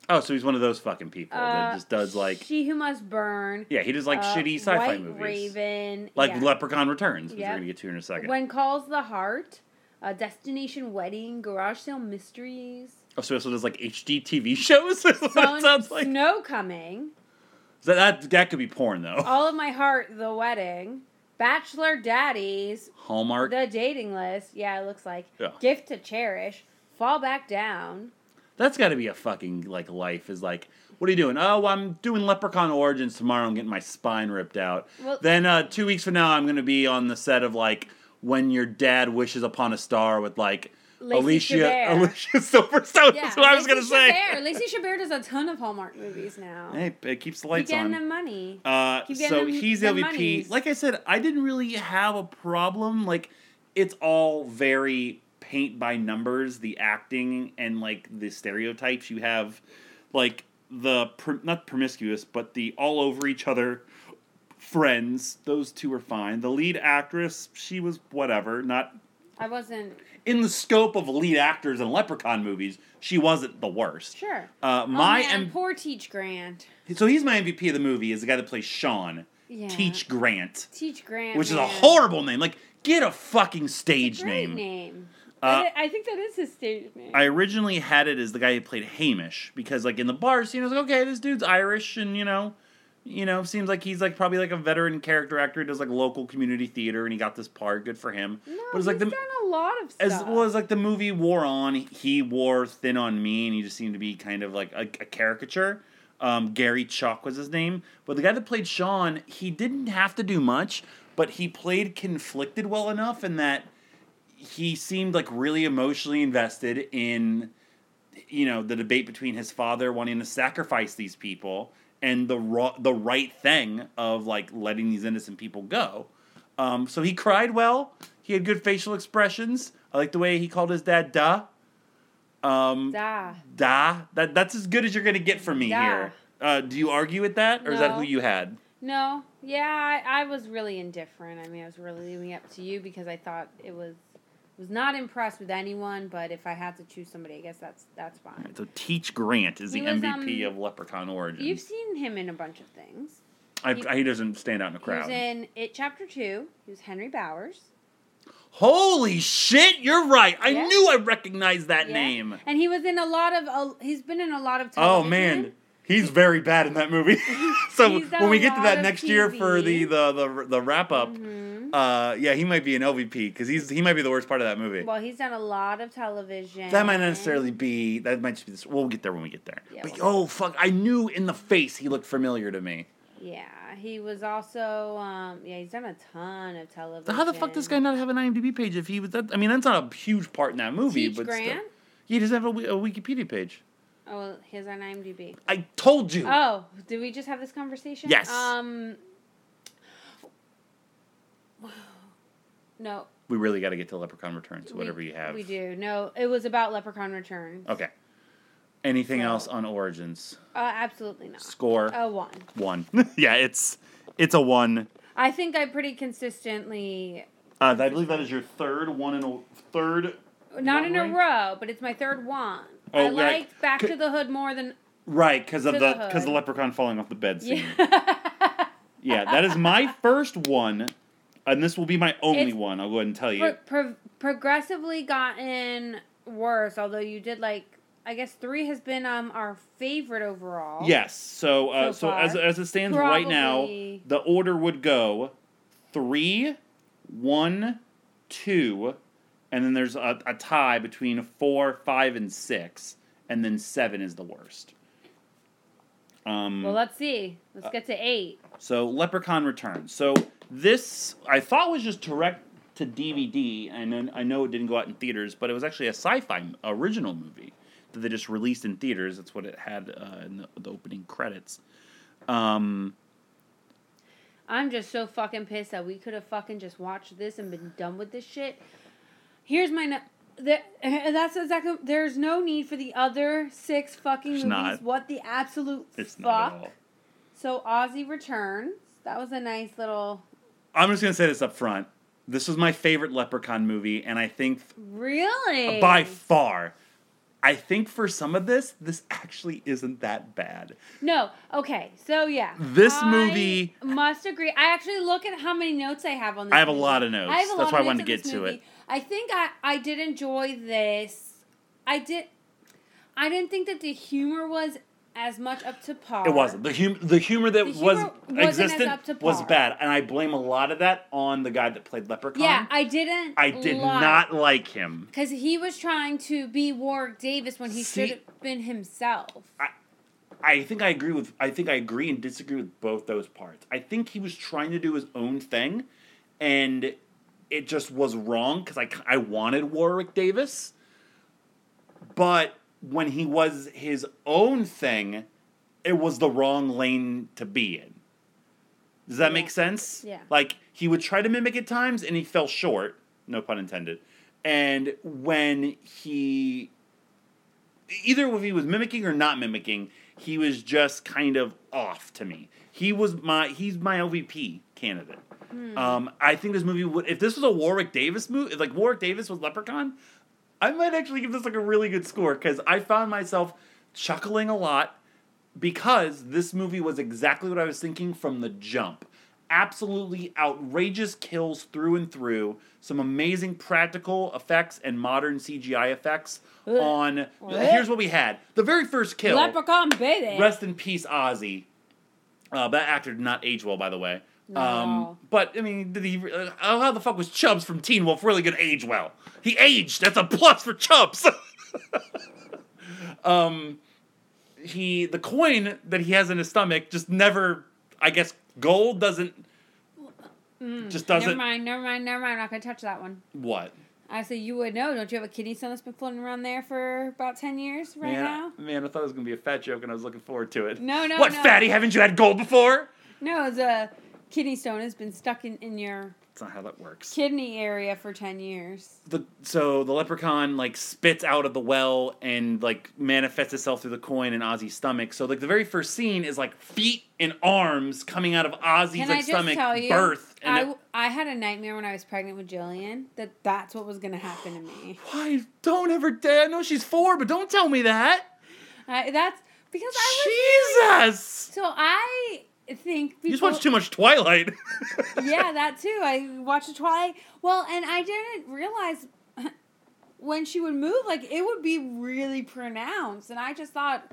oh, so he's one of those fucking people that uh, just does like She Who Must Burn. yeah, he does like uh, shitty sci-fi White movies, Raven. like yeah. Leprechaun Returns, which Yep. we're gonna get to in a second. When Calls the Heart. Uh, Destination Wedding, Garage Sale Mysteries, oh, so also like HD TV (laughs) shows. Is what Sun- it sounds like Snow Coming, So that that could be porn though. All of My Heart, The Wedding, Bachelor Daddies, Hallmark. The dating list. Yeah, it looks like. Yeah. Gift to cherish. Fall back down. That's got to be a fucking like life. Is like, what are you doing? Oh, I'm doing Leprechaun Origins tomorrow. I'm getting my spine ripped out. Well- then uh, two weeks from now, I'm gonna be on the set of like when your dad wishes upon a star with like Lacey Alicia Chabert. Alicia Silverstone. Yeah, That's what I was gonna Lacey say. Chabert. Lacey Chabert does a ton of Hallmark movies now. Hey, it keeps the Keep lights getting on. them money. Uh, Keep getting the money. so them- he's the them LVP. monies. Like I said, I didn't really have a problem. Like it's all very paint by numbers, the acting and like the stereotypes you have, like the pr- not promiscuous, but the all over each other friends. Those two were fine. The lead actress, she was whatever. Not I wasn't in the scope of lead actors in Leprechaun movies. She wasn't the worst. sure. Uh, oh my man, M- poor Teach Grant. so he's my MVP of the movie. Is the guy that plays Sean. Yeah. Teach Grant Teach Grant. which is a horrible name. Like, get a fucking stage Great name. name. Uh, I, think that is his stage name. I originally had it as the guy who played Hamish because, like, in the bar scene, I was like, okay, this dude's Irish, and you know, you know, seems like he's like probably like a veteran character actor, who does like local community theater, and he got this part. Good for him. no, but it's like the a lot of stuff. as well as like the movie wore on, he wore thin on me, and he just seemed to be kind of like a, a caricature. Um, Garry Chalk was his name, but the guy that played Sean, he didn't have to do much, but he played conflicted well enough in that he seemed like really emotionally invested in, you know, the debate between his father wanting to sacrifice these people and the ro- the right thing of like letting these innocent people go. Um, so he cried well. He had good facial expressions. I like the way he called his dad "da." Um, Da. da. That that's as good as you're gonna get from me Da. here. Uh, do you argue with that, or is that who you had? No, yeah, I, I was really indifferent. I mean, I was really leaving it up to you because I thought it was was not impressed with anyone. But if I had to choose somebody, I guess that's that's fine. So Teach Grant is the was, MVP um, of Leprechaun Origins. You've seen him in a bunch of things. I, he- I- he doesn't stand out in the crowd. He was in It Chapter Two. He was Henry Bowers. Holy shit! You're right. I Yeah. knew I recognized that Yeah. name. and he was in a lot of. Uh, he's been in a lot of. Oh man, he's very bad in that movie. (laughs) (laughs) so when we get to that next year for the the the, the wrap up, Mhm. uh, yeah, he might be an LVP because he's he might be the worst part of that movie. Well, he's done a lot of television. That might not necessarily be. That might just be. This, we'll get there when we get there. Yeah, but we'll oh fuck! I knew in the face he looked familiar to me. Yeah, he was also. Um, yeah, he's done a ton of television. How the fuck does this guy not have an IMDb page if he was that? I mean, that's not a huge part in that movie, Teach but still. Grant? he doesn't have a, a Wikipedia page. Oh, well, he's on IMDb. I told you. Oh, did we just have this conversation? Yes. Um. (sighs) No. we really got to get to Leprechaun Returns. we- Whatever you have. We do. No, it was about Leprechaun Returns. Okay. Anything else on Origins? Uh, absolutely not. Score A one. one. (laughs) yeah, it's it's a one. I think I pretty consistently, Uh, I believe that is your third one in a third. not in a row, but it's my third one. Oh, I right. liked Back to the Hood more than Right, because of the the because the hood. leprechaun falling off the bed scene. Yeah. (laughs) Yeah, that is my first one, and this will be my only It's one. I'll go ahead and tell you. Pro- pro- progressively gotten worse, although you did like I guess three has been um our favorite overall. Yes. So, uh, So so, as as it stands right now, the order would go three, one, two, and then there's a, a tie between four, five, and six, and then seven is the worst. Um, Well, let's see. Let's Uh, get to eight. so Leprechaun Returns. So this I thought was just direct to DVD, and I know it didn't go out in theaters, but it was actually a sci-fi original movie that they just released in theaters. That's what it had uh, in the, the opening credits. Um, I'm just so fucking pissed that we could have fucking just watched this and been done with this shit. Here's my. No- there, (laughs) that's exactly. There's no need for the other six fucking There's movies. not. What the absolute it's fuck? not at all. So Ozzy returns. That was a nice little. I'm just gonna say this up front. This was my favorite Leprechaun movie, and I think Really? by far, I think for some of this, this actually isn't that bad. No. Okay. So yeah. This I movie- must agree. I actually look at how many notes I have on this. I have a lot of notes. I have a That's lot why I wanted to get to movie. it. I think I I did enjoy this. I did. I didn't think that the humor was as much up to par. It wasn't the hum- the humor that The was humor wasn't as existent up to was bad, and I blame a lot of that on the guy that played Leprechaun. Yeah, I didn't. I did not like him. because he was trying to be Warwick Davis when he should have been himself. I, I think I agree with. I think I agree and disagree with both those parts. I think he was trying to do his own thing, and it just was wrong because I I wanted Warwick Davis, but when he was his own thing, it was the wrong lane to be in. Does that Yeah. make sense? Yeah. Like he would try to mimic at times, and he fell short. No pun intended. And when he either if he was mimicking or not mimicking, he was just kind of off to me. He was my he's my OVP candidate. Um, I think this movie would if this was a Warwick Davis movie, like Warwick Davis was Leprechaun, I might actually give this like a really good score because I found myself chuckling a lot because this movie was exactly what I was thinking from the jump. Absolutely outrageous kills through and through. Some amazing practical effects and modern CGI effects on. What? Here's what we had: the very first kill. Leprechaun baby. Rest in peace, Ozzy. Uh, that actor did not age well, by the way. Um, but I mean, did he? Uh, how the fuck was Chubbs from Teen Wolf really gonna age well? He aged. That's a plus for Chubbs. (laughs) um, he the coin that he has in his stomach just never. I guess gold doesn't. just doesn't. Never mind. Never mind. Never mind. I'm not gonna touch that one. What? I said you would know. Don't you have a kidney stone that's been floating around there for about ten years right man, now? man, I thought it was gonna be a fat joke, and I was looking forward to it. No, no, What, no. fatty? Haven't you had gold before? No, it's a kidney stone has been stuck in, in your That's not how that works. kidney area for ten years. the so the leprechaun like spits out of the well and like manifests itself through the coin in Ozzy's stomach. So like the very first scene is like feet and arms coming out of Ozzy's Can like I just stomach, tell you? birth. I, And it- w- I had a nightmare when I was pregnant with Jillian that that's what was gonna happen to me. why don't ever dare? I know she's four, but don't tell me that. I, that's because I was Jesus, so I think you just people- watched too much Twilight. (laughs) yeah, that too. I watched the Twilight. Well, and I didn't realize (laughs) when she would move, like it would be really pronounced, and I just thought,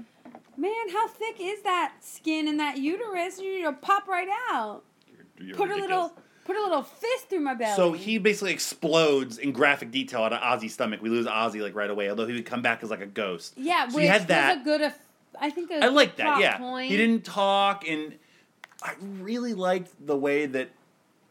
man, how thick is that skin in that uterus? You know, pop right out. You're Put a little, put a little fist through my belly. So he basically explodes in graphic detail out of Ozzy's stomach. We lose Ozzy like right away, although he would come back as like a ghost. yeah, so which you had that. was a good. I think that I like that. Yeah, point. he didn't talk, and I really liked the way that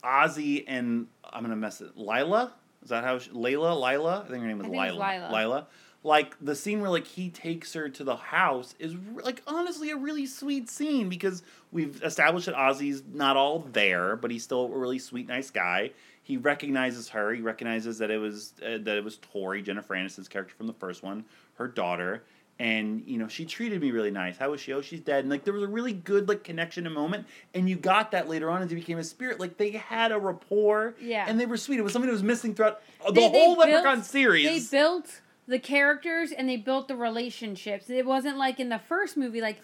Ozzy and I'm gonna mess it. Lila is that how she, Layla? Lila? I think her name was I think it's Lila. Lila. Lila. Like the scene where like he takes her to the house is like honestly a really sweet scene because we've established that Ozzy's not all there, but he's still a really sweet, nice guy. He recognizes her. He recognizes that it was uh, that it was Tori, Jennifer Aniston's character from the first one, her daughter, and you know she treated me really nice. How was she? Oh, she's dead. And like there was a really good like connection and moment, and you got that later on as he became a spirit. Like they had a rapport, Yeah. and they were sweet. It was something that was missing throughout the They- they whole built- Leprechaun series. They built the characters and they built the relationships. It wasn't like in the first movie, like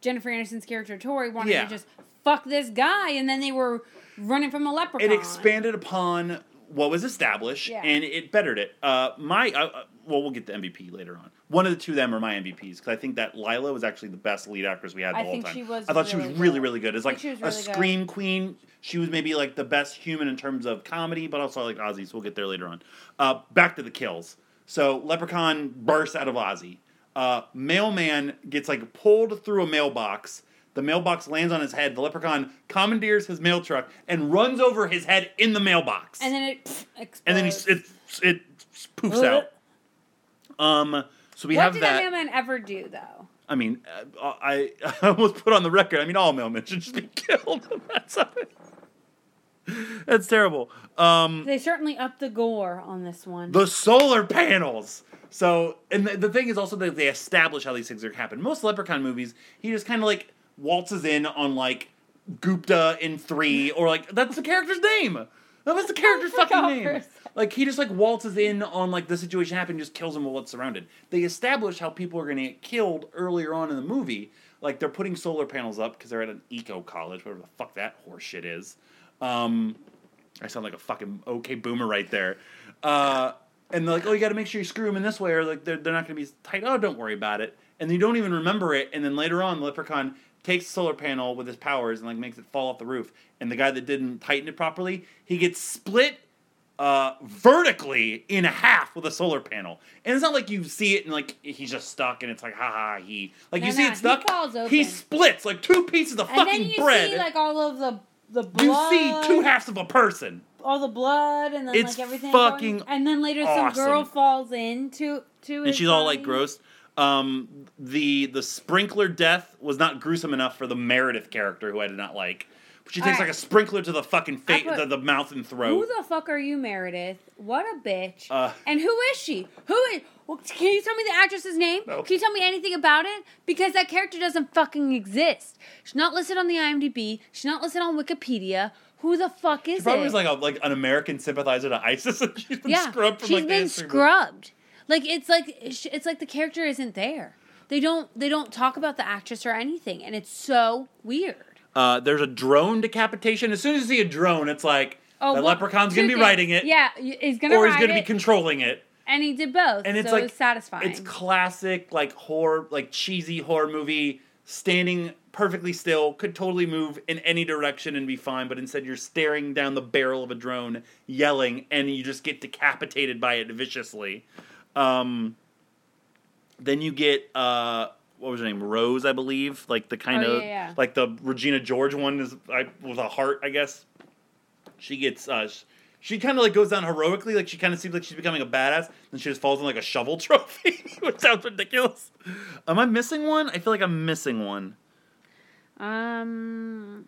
Jennifer Aniston's character Tori wanted Yeah. to just fuck this guy, and then they were running from a leprechaun. it expanded upon what was established Yeah. and it bettered it. Uh, my uh, uh, well, we'll get to MVP later on. One of the two of them are my MVPs because I think that Lila was actually the best lead actress we had the I whole think time. she was I thought she was really really good. really good. It's like she a was really good. scream queen. She was maybe like the best human in terms of comedy, but also like Ozzy. So we'll get there later on. Uh, back to the kills. So Leprechaun bursts out of Ozzy. Uh, mailman gets like pulled through a mailbox. The mailbox lands on his head. The leprechaun commandeers his mail truck and runs over his head in the mailbox. and then it pff, explodes. and then he s- it it poofs out. Um, so we what have did that. that mailman ever do though? I mean, uh, I (laughs) I almost put on the record. I mean, all mailmen should just be (laughs) killed. That's that's terrible. Um, They certainly upped the gore on this one. the solar panels. So, and the, the thing is also that they establish how these things are happen. Most Leprechaun movies, he just kind of like waltzes in on like Gupta in three, or like that's the character's name. That was the character's fucking name. (laughs) Like he just like waltzes in on like the situation happened, just kills them with what's surrounded. They establish how people are going to get killed earlier on in the movie. Like they're putting solar panels up because they're at an eco college, whatever the fuck that horse shit is. Um, I sound like a fucking okay boomer right there. Uh, and they're like, oh, you got to make sure you screw them in this way, or like they're, they're not going to be tight. Oh, don't worry about it. And you don't even remember it. And then later on, the leprechaun takes the solar panel with his powers and like makes it fall off the roof. And the guy that didn't tighten it properly, he gets split uh, vertically in half with a solar panel. And it's not like you see it and like he's just stuck and it's like ha ha he like No, you see no, it he stuck. falls open. he splits like two pieces of and fucking then you bread. see like all of the the blood. you see two halves of a person. all the blood and then It's like everything. fucking going- and then later some girl awesome. falls into to and she's all like gross. Um, the the sprinkler death was not gruesome enough for the Meredith character who I did not like. She takes Alright. like a sprinkler to the fucking face, the, the mouth and throat. Who the fuck are you, Meredith? What a bitch! Uh, and who is she? Who is? Well, can you tell me the actress's name? No. Can you tell me anything about it? Because that character doesn't fucking exist. She's not listed on the IMDb. She's not listed on Wikipedia. Who the fuck is she probably it? was like a, like an American sympathizer to ISIS, and she's been yeah, scrubbed from she's like been book. Like it's like it's like the character isn't there. They don't they don't talk about the actress or anything, and it's so weird. Uh, there's a drone decapitation. As soon as you see a drone, it's like the Oh, well, leprechaun's gonna be things. writing it, Yeah, he's gonna or he's gonna be controlling it. and he did both. And it's so like it satisfying. It's classic like horror, like cheesy horror movie. Standing perfectly still, could totally move in any direction and be fine, but instead you're staring down the barrel of a drone, yelling, and you just get decapitated by it viciously. Um, then you get uh, what was her name? Rose, I believe. Like the kind Oh, of yeah, yeah. like the Regina George one is I, with a heart, I guess. She gets uh, sh- she kind of like goes down heroically, like she kind of seems like she's becoming a badass, and she just falls in like a shovel (laughs) trophy, which sounds ridiculous. Am I missing one? I feel like I'm missing one. um.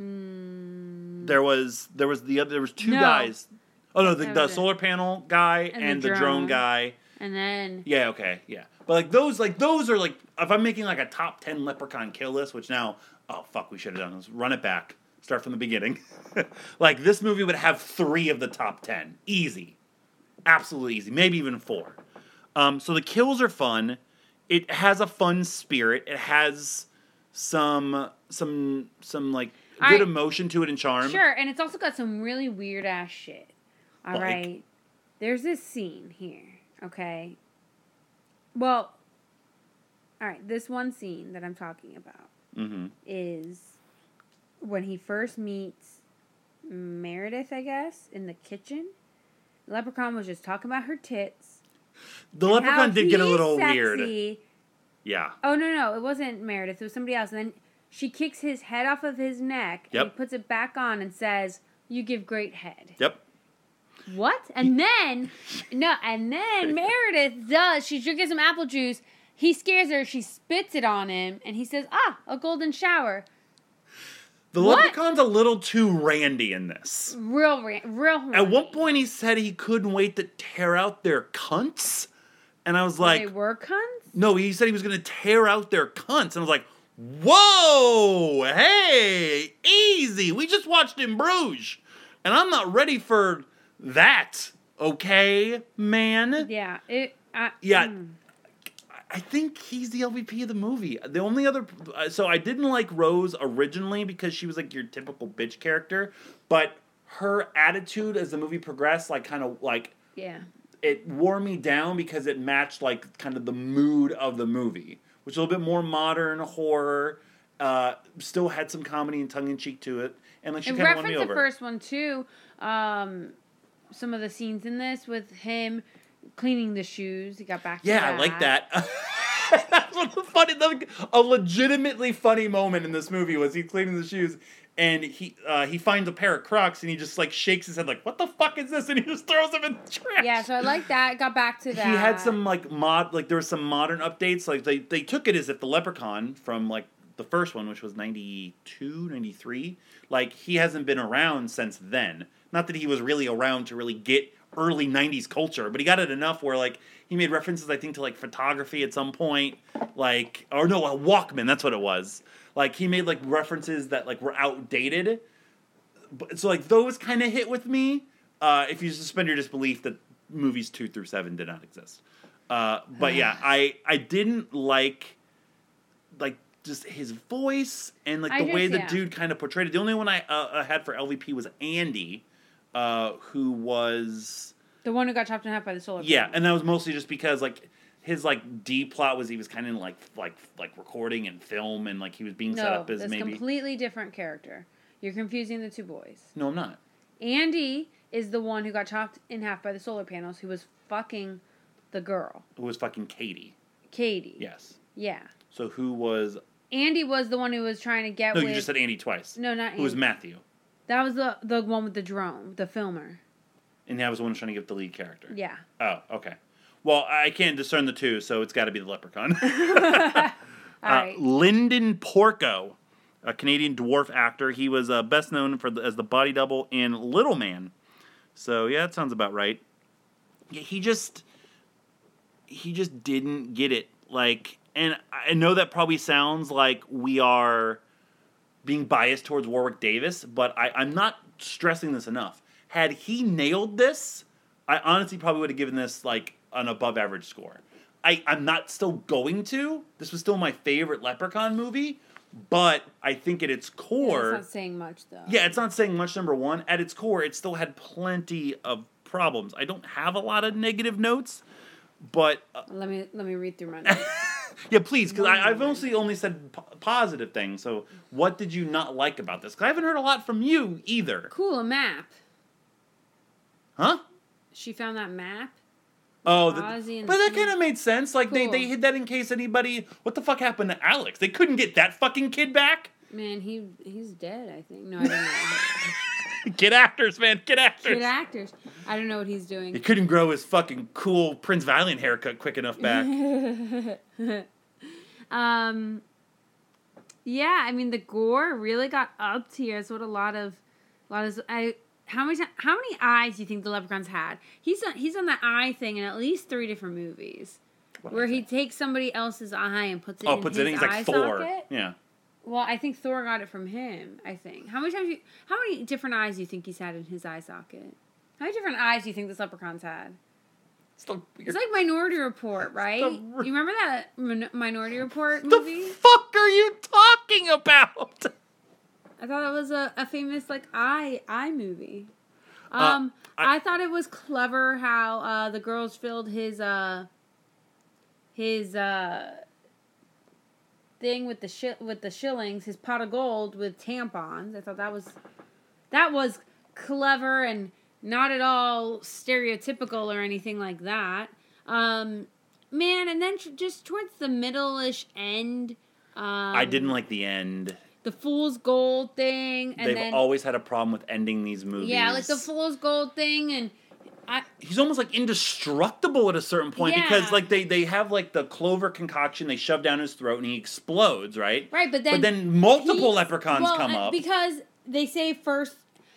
mm, There was there was the other there was two No. guys. Oh no, the, the solar panel guy and, And the the, drone drone. guy. and then Yeah, okay, yeah. But like those, like those are like if I'm making like a top ten leprechaun kill list, which now, oh fuck, we should have done this. Run it back. Start from the beginning. (laughs) like this movie would have three of the top ten, easy, absolutely easy, maybe even four. Um, so the kills are fun. It has a fun spirit. It has some some some like good I- emotion to it and charm. sure, and it's also got some really weird ass shit. All right, Like? there's this scene here. Okay. Well, all right. This one scene that I'm talking about Mm-hmm. is when he first meets Meredith, I guess, in the kitchen. Leprechaun was just talking about her tits. The leprechaun did get a little weird. Yeah. Oh no, no, it wasn't Meredith. It was somebody else. And then she kicks his head off of his neck and he puts it back on and says, "You give great head." Yep. What? And then no, and then (laughs) Meredith does. She's drinking some apple juice. He scares her. She spits it on him, and he says, "Ah, a golden shower." The What? leprechaun's a little too randy in this. Real, real. At one point, he said he couldn't wait to tear out their cunts, and I was like, they were cunts. "No." He said he was going to tear out their cunts, and I was like, "Whoa, hey, easy! We just watched in Bruges, and I'm not ready for that." Okay, man. Yeah. It. I, Yeah. mm. I think he's the LVP of the movie. The only other, uh, so I didn't like Rose originally because she was like your typical bitch character, but her attitude as the movie progressed, like kind of like Yeah. it wore me down because it matched like kind of the mood of the movie, which is a little bit more modern horror. Uh, still had some comedy and tongue in cheek to it, and like she kind of won me referenced the over. first one too. Um, some of the scenes in this with him cleaning the shoes. He got back. To Yeah, I like that. (laughs) That's one of the funny, the, a legitimately funny moment in this movie was he cleaning the shoes, and he uh, he finds a pair of Crocs and he just like shakes his head like, "What the fuck is this?" and he just throws them in the trash. Yeah, so I like that. Got back to that. He had some like mod, like there were some modern updates. Like they they took it as if the Leprechaun from like the first one, which was 92, 93, like he hasn't been around since then. Not that he was really around to really get early 90s culture, but he got it enough where like he made references I think to like photography at some point, like or no, a Walkman, that's what it was. Like he made like references that like were outdated. So like those kind of hit with me. Uh, if you suspend your disbelief that movies two through seven did not exist. Uh, but yeah, (sighs) I I didn't like like just his voice and like I the way the yeah. dude kind of portrayed it. The only one I uh, uh, had for LVP was Andy, uh, who was the one who got chopped in half by the solar. Panels. Yeah, and that was mostly just because like his like D plot was he was kind of like like like recording and film and like he was being set up as that's maybe completely different character. You're confusing the two boys. no, I'm not. Andy is the one who got chopped in half by the solar panels, who was fucking the girl, Who was fucking Katie. Katie. Yes. Yeah. So who was? Andy was the one who was trying to get No, with. you just said Andy twice. no, not Who was Matthew? That was the the one with the drone, the filmer. And that was the one trying to get the lead character. Yeah. Oh, okay. Well, I can't discern the two, so it's got to be the Leprechaun. All (laughs) (laughs) Uh, right. Linden Porco, a Canadian dwarf actor. He was uh, best known for the, as the body double in Little Man. So yeah, that sounds about right. Yeah, he just he just didn't get it. Like, and I know that probably sounds like we are being biased towards Warwick Davis, but I, I'm not stressing this enough. Had he nailed this, I honestly probably would have given this like an above average score. I, I'm not still going to. This was still my favorite Leprechaun movie, but I think at its Yeah, core, that's not saying much though. yeah, it's not saying much. Number one, at its core, it still had plenty of problems. I don't have a lot of negative notes, but uh, Let me let me read through my notes. (laughs) yeah, please, because I've mostly only said p- positive things. So, what did you not like about this? Because I haven't heard a lot from you either. cool, a map. Huh? She found that map. Oh, the, but that kind of made sense. Like they, they hid that in case anybody. What the fuck happened to Alex? They couldn't get that fucking kid back. Man, he he's dead. I think. No, I don't know. (laughs) (laughs) Get actors, man. Get actors. Get actors. I don't know what he's doing. He couldn't grow his fucking cool Prince Valiant haircut quick enough back. (laughs) um. Yeah, I mean the gore really got up to here. It's what a lot of, a lot of I. How many how many eyes do you think the leprechaun's had? He's on he's on the eye thing in at least three different movies, What where is he takes somebody else's eye and puts it. oh in puts his it in. He's like eye Thor. socket. Yeah. Well, I think Thor got it from him. I think. How many times? You, how many different eyes do you think he's had in his eye socket? How many different eyes do you think this leprechaun's had? Still, It's like Minority Report, right? the- You remember that Min- Minority Report the movie? fuck are you talking about? I thought it was a, a famous like eye eye movie. Uh, Um, I- I, thought it was clever how uh, the girls filled his uh his uh thing with the shi- with the shillings, his pot of gold with tampons. I thought that was that was clever and not at all stereotypical or anything like that. Um, man, and then tr- just towards the middle-ish end, um, I didn't like the end. the fool's gold thing, and They've then always had a problem with ending these movies. yeah, like the fool's gold thing, and I he's almost like indestructible at a certain point because like they they have like the clover concoction they shove down his throat and he explodes, right? right, but then but then multiple leprechauns well, come uh, up. because they say first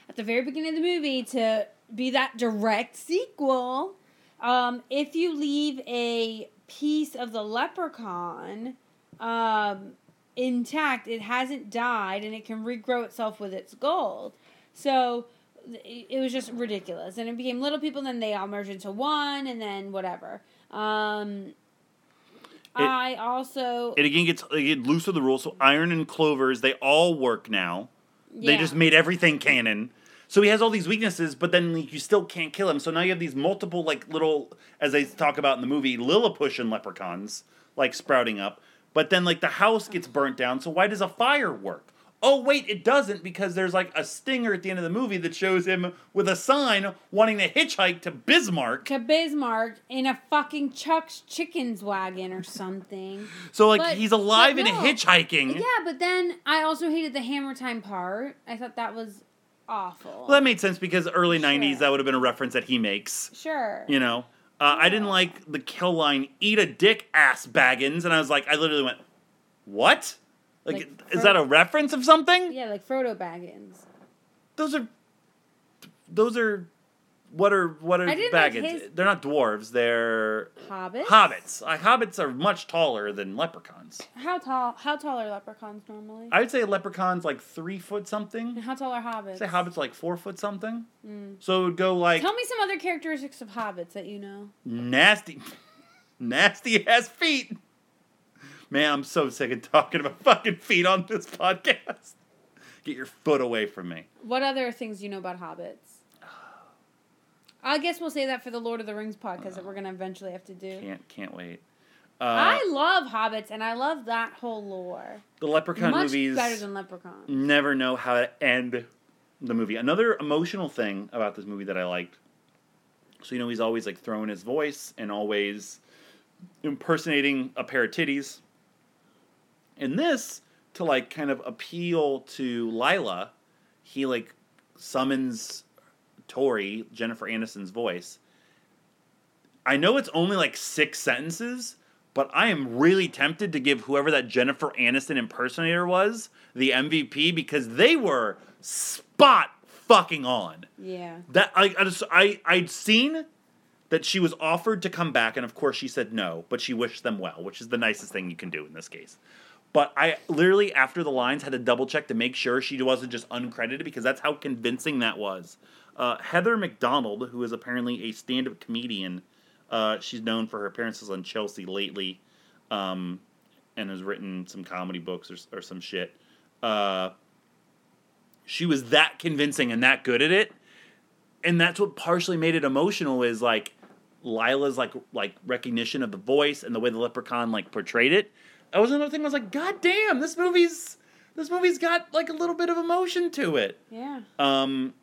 at the very beginning of the movie to be that direct sequel. Um, if you leave a piece of the leprechaun um, intact, it hasn't died and it can regrow itself with its gold. So it it was just ridiculous, and it became little people. Then they all merged into one, and then whatever. Um, I also It again gets it get loose with the rules. So Iron and Clovers, they all work now. They just made everything canon. So he has all these weaknesses, but then like, you still can't kill him. So now you have these multiple like little, as they talk about in the movie, Lilliputian leprechauns like sprouting up. But then like the house gets burnt down. So why does a fire work? Oh wait, it doesn't because there's like a stinger at the end of the movie that shows him with a sign wanting to hitchhike to Bismarck. to Bismarck in a fucking Chuck's Chickens wagon or something. (laughs) So like But- he's alive and no. hitchhiking. Yeah, but then I also hated the hammer time part. I thought that was awful. Well, that made sense because early '90s that would have been a reference that he makes. sure. You know, uh, I didn't like the kill line "Eat a dick, ass baggins," and I was like, I literally went, "What? Like, Like, is that a reference of something?" Yeah, like Frodo Baggins. Those are, those are, what are what are didn't like baggins? his- They're not dwarves. They're Hobbits. hobbits. Uh, hobbits are much taller than leprechauns. How tall? How tall are leprechauns normally? I would say leprechaun's like three foot something. and how tall are hobbits? I'd say hobbits like four foot something. Mm. So it would go like Tell me some other characteristics of hobbits that you know. nasty, (laughs) nasty ass feet. Man, I'm so sick of talking about (laughs) fucking feet on this podcast. Get your foot away from me. What other things do you know about hobbits? I guess we'll say that for the Lord of the Rings podcast that we're gonna eventually have to do. Can't can't wait. Uh, I love hobbits and I love that whole lore. the Leprechaun Much movies better than Leprechaun. never know how to end the movie. Another emotional thing about this movie that I liked. So you know he's always like throwing his voice and always impersonating a pair of titties. In this, to like kind of appeal to Lila, he like summons Tori, Jennifer Aniston's voice. I know it's only like six sentences, but I am really tempted to give whoever that Jennifer Aniston impersonator was the MVP because they were spot fucking on. Yeah. That I I, just, I I'd seen that she was offered to come back, and of course she said no, but she wished them well, which is the nicest thing you can do in this case. But I literally after the lines had to double check to make sure she wasn't just uncredited because that's how convincing that was. Uh, Heather McDonald, who is apparently a stand-up comedian, uh, she's known for her appearances on Chelsea lately, um, and has written some comedy books or, or some shit. Uh, she was that convincing and that good at it and that's what partially made it emotional is like Lila's like like recognition of the voice and the way the leprechaun like portrayed it. That was another thing I was like, God damn, this movie's this movie's got like a little bit of emotion to it. Yeah. Um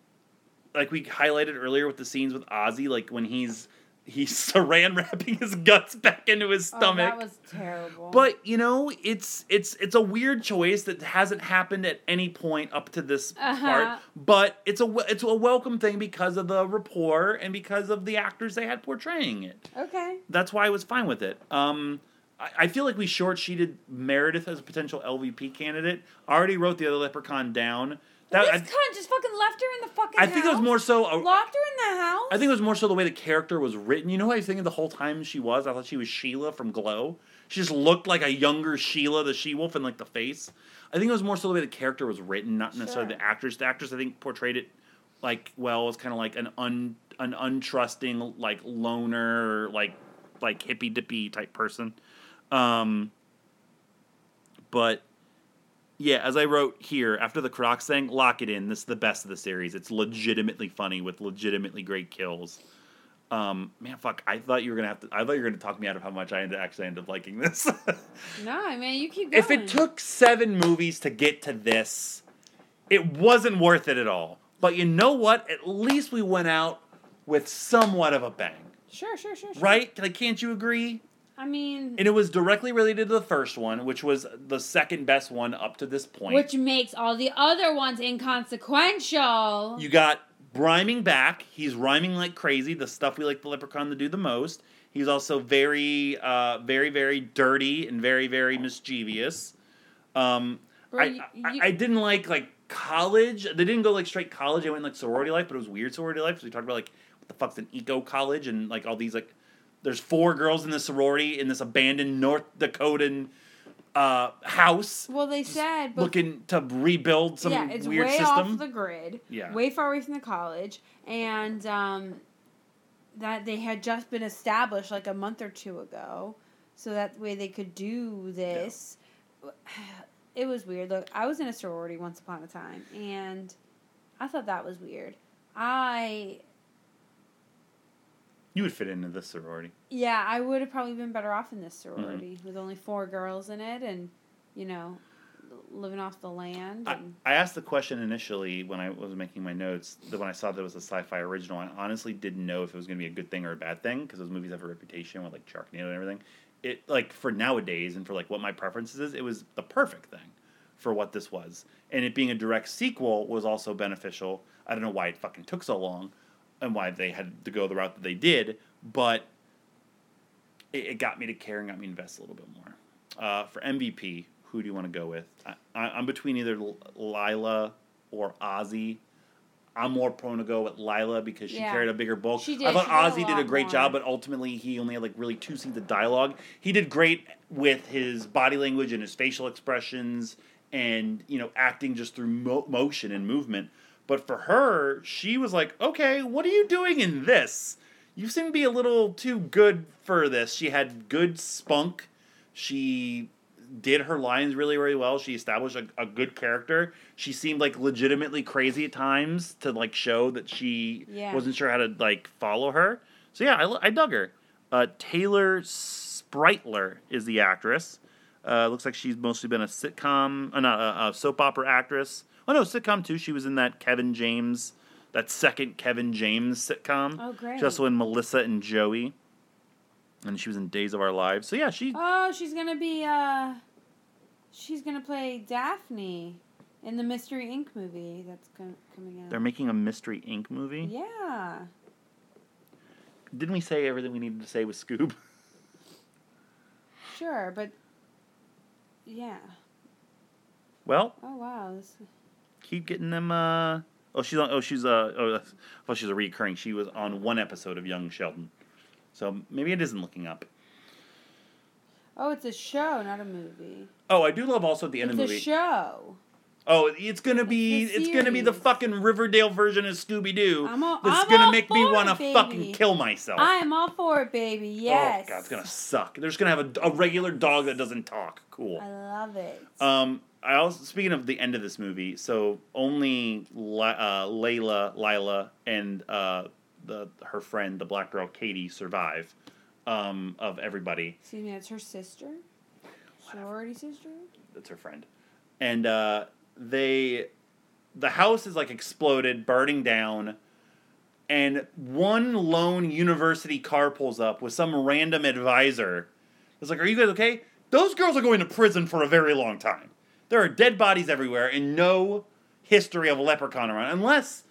like we highlighted earlier with the scenes with Ozzy, like when he's he's (laughs) saran wrapping his guts back into his Oh, stomach. that was terrible. But you know, it's it's it's a weird choice that hasn't happened at any point up to this Uh-huh. part. But it's a it's a welcome thing because of the rapport and because of the actors they had portraying it. okay. That's why I was fine with it. Um, I, I feel like we short sheeted Meredith as a potential LVP candidate. I already wrote the other Leprechaun down. That this I, cunt just fucking left her in the fucking I think it was more so. A, Locked her in the house? I think it was more so the way the character was written. You know what I was thinking the whole time she was? I thought she was Sheila from Glow. She just looked like a younger Sheila, the she wolf, in like the face. I think it was more so the way the character was written, not necessarily Sure. the actors. The actors, I think, portrayed it like well as kind of like an un an untrusting, like loner, like like hippy dippy type person. Um, but yeah, as I wrote here, after the Crocs thing, lock it in. This is the best of the series. It's legitimately funny with legitimately great kills. Um, man, fuck! I thought you were gonna have to. I thought you were gonna talk me out of how much I ended, actually ended up liking this. (laughs) No, man, you keep going. if it took seven movies to get to this, it wasn't worth it at all. But you know what? At least we went out with somewhat of a bang, Sure, sure, sure, sure. right? Like, can't you agree? I mean, And it was directly related to the first one, which was the second best one up to this point. which makes all the other ones inconsequential. You got rhyming back. He's rhyming like crazy. The stuff we like the leprechaun to do the most. He's also very, uh, very, very dirty and very, very mischievous. Um, Bro, I, you- I, I didn't like like college. They didn't go like straight college. They went like sorority life, but it was weird sorority life. So we talked about like what the fuck's an eco college and like all these like. There's four girls in the sorority in this abandoned North Dakotan uh, house Well, they said but looking to rebuild some yeah, it's weird way system. off the grid. Yeah. Way far away from the college, and um, that they had just been established like a month or two ago, so that way they could do this. (sighs) It was weird. Look, I was in a sorority once upon a time, and I thought that was weird. I you would fit into this sorority. yeah, I would have probably been better off in this Mm-hmm. sorority with only four girls in it, and you know, living off the land. I, I asked the question initially when I was making my notes that when I saw that it was a sci-fi original, I honestly didn't know if it was going to be a good thing or a bad thing because those movies have a reputation with like Sharknado and everything. It like for nowadays and for like what my preferences is, it was the perfect thing for what this was, and it being a direct sequel was also beneficial. I don't know why it fucking took so long, and why they had to go the route that they did, but it, it got me to care and got me to invest a little bit more. Uh, for MVP, who do you want to go with? I, I, I'm between either L- Lila or Ozzy. I'm more prone to go with Lila because she Yeah. carried a bigger bulk. She did. I thought She did a Ozzy did a great more. job, but ultimately he only had like really two scenes of dialogue. He did great with his body language and his facial expressions and you know acting just through mo- motion and movement. But for her, she was like, "Okay, what are you doing in this? You seem to be a little too good for this." She had good spunk. She did her lines really, really well. She established a, a good character. She seemed like legitimately crazy at times to like show that she Yeah. wasn't sure how to like follow her. So yeah, I, I dug her. Uh, Taylor Spreitler is the actress. Uh, looks like she's mostly been a sitcom, uh, not a, a soap opera actress. Oh no, sitcom too. She was in that Kevin James, that second Kevin James sitcom. Oh, great. She's also in Melissa and Joey, and she was in Days of Our Lives. So yeah, she Oh, she's gonna be uh she's gonna play Daphne in the Mystery Inc. movie that's coming out. they're making a Mystery Inc. movie. yeah. Didn't we say everything we needed to say with Scoob? (laughs) Sure, but yeah. Well, Oh wow. This, keep getting them. Uh, oh, she's on. Oh, she's uh. Oh, well, she's a recurring. She was on one episode of Young Sheldon, so maybe it isn't looking up. oh, it's a show, not a movie. Oh, I do love also at the end It's of the movie. show. Oh, it's gonna be It's it's gonna be the fucking Riverdale version of Scooby Doo. That's I'm gonna make me want to fucking kill myself. I am all for it, baby. Yes. Oh god, it's gonna suck. They're just gonna have a, a regular dog that doesn't talk. Cool. I love it. Um, I also speaking of the end of this movie, so only La, uh, Layla, Lila, and uh, the her friend, the black girl Katie, survive. Um, of everybody, Excuse me, it's her sister. Sorority sister. that's her friend, and uh, they, the house is like exploded, burning down, and one lone university car pulls up with some random advisor. It's like, are you guys okay? Those girls are going to prison for a very long time. There are dead bodies everywhere and no history of Leprechaun around. Unless.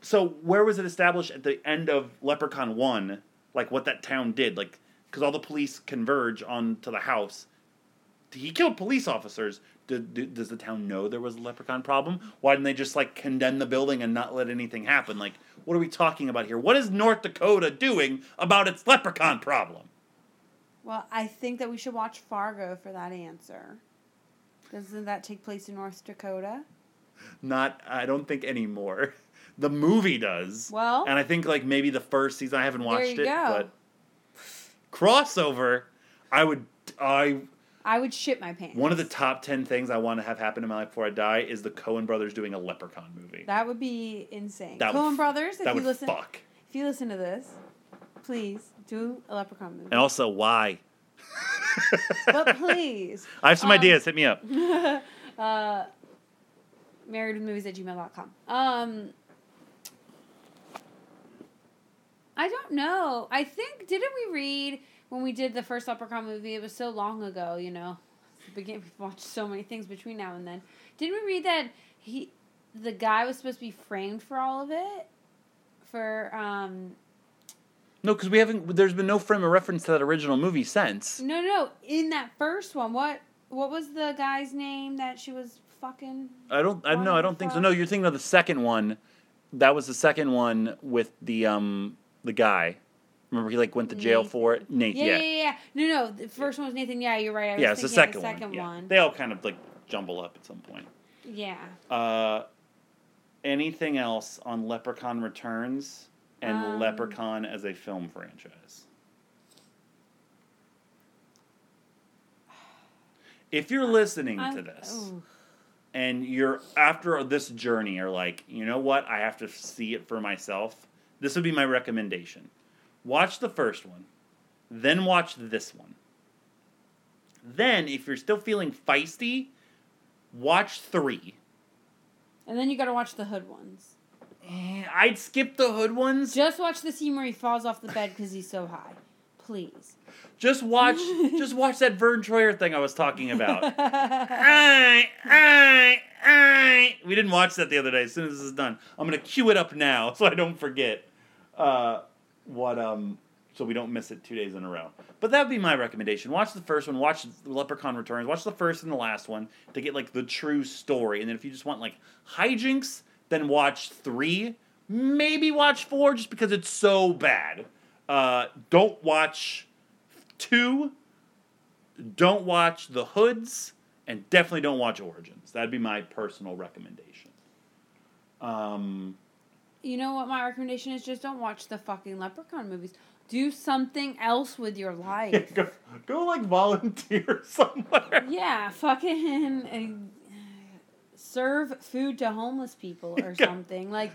So, where was it established at the end of Leprechaun 1? Like, what that town did? Like, because all the police converge onto the house. He killed police officers. Did, does the town know there was a leprechaun problem? Why didn't they just, like, condemn the building and not let anything happen? Like, what are we talking about here? What is North Dakota doing about its leprechaun problem? Well, I think that we should watch Fargo for that answer. Doesn't that take place in North Dakota? Not, I don't think anymore. The movie does. Well- and I think like maybe the first season. I haven't watched it, go. but crossover. I would. I I would shit my pants. one of the top ten things I want to have happen in my life before I die is the Coen brothers doing a Leprechaun movie. That would be insane. That would Coen f- Brothers, if that you would listen, fuck. if you listen to this, please do a Leprechaun movie. And also, why? but please, (laughs) I have some Um, ideas. Hit me up. (laughs) uh, marriedwithmovies at gmail.com. Um, I don't know. I think didn't we read when we did the first Leprechaun movie? It was so long ago, you know. Begin we've watched so many things between now and then. Didn't we read that he, the guy was supposed to be framed for all of it? For um, No, because we haven't. There's been no frame of reference to that original movie since. no, no, no. In that first one, what what was the guy's name that she was fucking? I don't. I no. I don't think so. No, you're thinking of the second one. That was the second one with the um the guy. Remember he like went to jail Nathan. for it. Nathan. Yeah, yeah, yeah, yeah. No, no. The first one was Nathan. Yeah, you're right. I was Yeah, it's the second, the second one. one. Yeah. They all kind of like jumble up at some point. Yeah. Uh, anything else on Leprechaun Returns and Um, Leprechaun as a film franchise? If you're listening to I'm- this ooh. and you're after this journey are like, you know what, I have to see it for myself, this would be my recommendation. Watch the first one, then watch this one. Then, if you're still feeling feisty, watch three. And then you got to watch the hood ones. Eh, I'd skip the hood ones. Just watch the scene where he falls off the bed because he's so high. Please. Just watch, (laughs) just watch that Vern Troyer thing I was talking about. (laughs) Aye, aye, aye. We didn't watch that the other day. As soon as this is done, I'm gonna cue it up now (laughs) so I don't forget. Uh, what um, so we don't miss it two days in a row. But that would be my recommendation. Watch the first one. Watch the Leprechaun Returns. Watch the first and the last one to get like the true story. And then if you just want like hijinks, then watch three. Maybe watch four just because it's so bad. Uh, don't watch two. Don't watch the hoods, and definitely don't watch Origins. That'd be my personal recommendation. Um, You know what my recommendation is? Just don't watch the fucking Leprechaun movies. Do something else with your (laughs) life. go, go like volunteer (laughs) somewhere. yeah, fucking uh, serve food to homeless people (laughs) or Yeah. something. Like,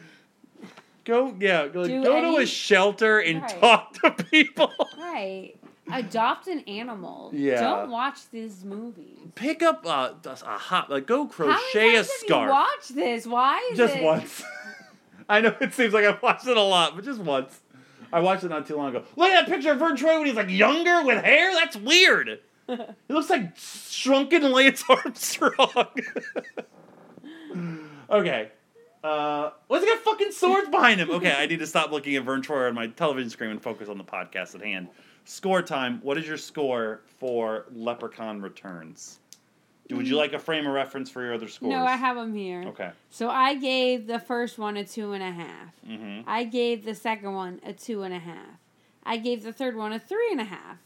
Go yeah, go, Do go to a shelter and Right. talk to people. right, adopt an animal. Yeah. Don't watch these movies. Pick up a, a hot like go How crochet many a times have scarf. you watched this? Why is just it? once. I know it seems like I've watched it a lot, but just once. I watched it not too long ago. Look at that picture of Vern Troy when he's like younger with hair. That's weird. (laughs) He looks like shrunken Lance Armstrong. (laughs) okay. Uh, what's he got fucking swords behind him? Okay, I need to stop looking at Vern Troyer on my television screen and focus on the podcast at hand. Score time. What is your score for Leprechaun Returns? Do, would you like a frame of reference for your other scores? No, I have them here. Okay. So I gave the first one a two and a half. Mm-hmm. I gave the second one a two and a half. I gave the third one a three and a half.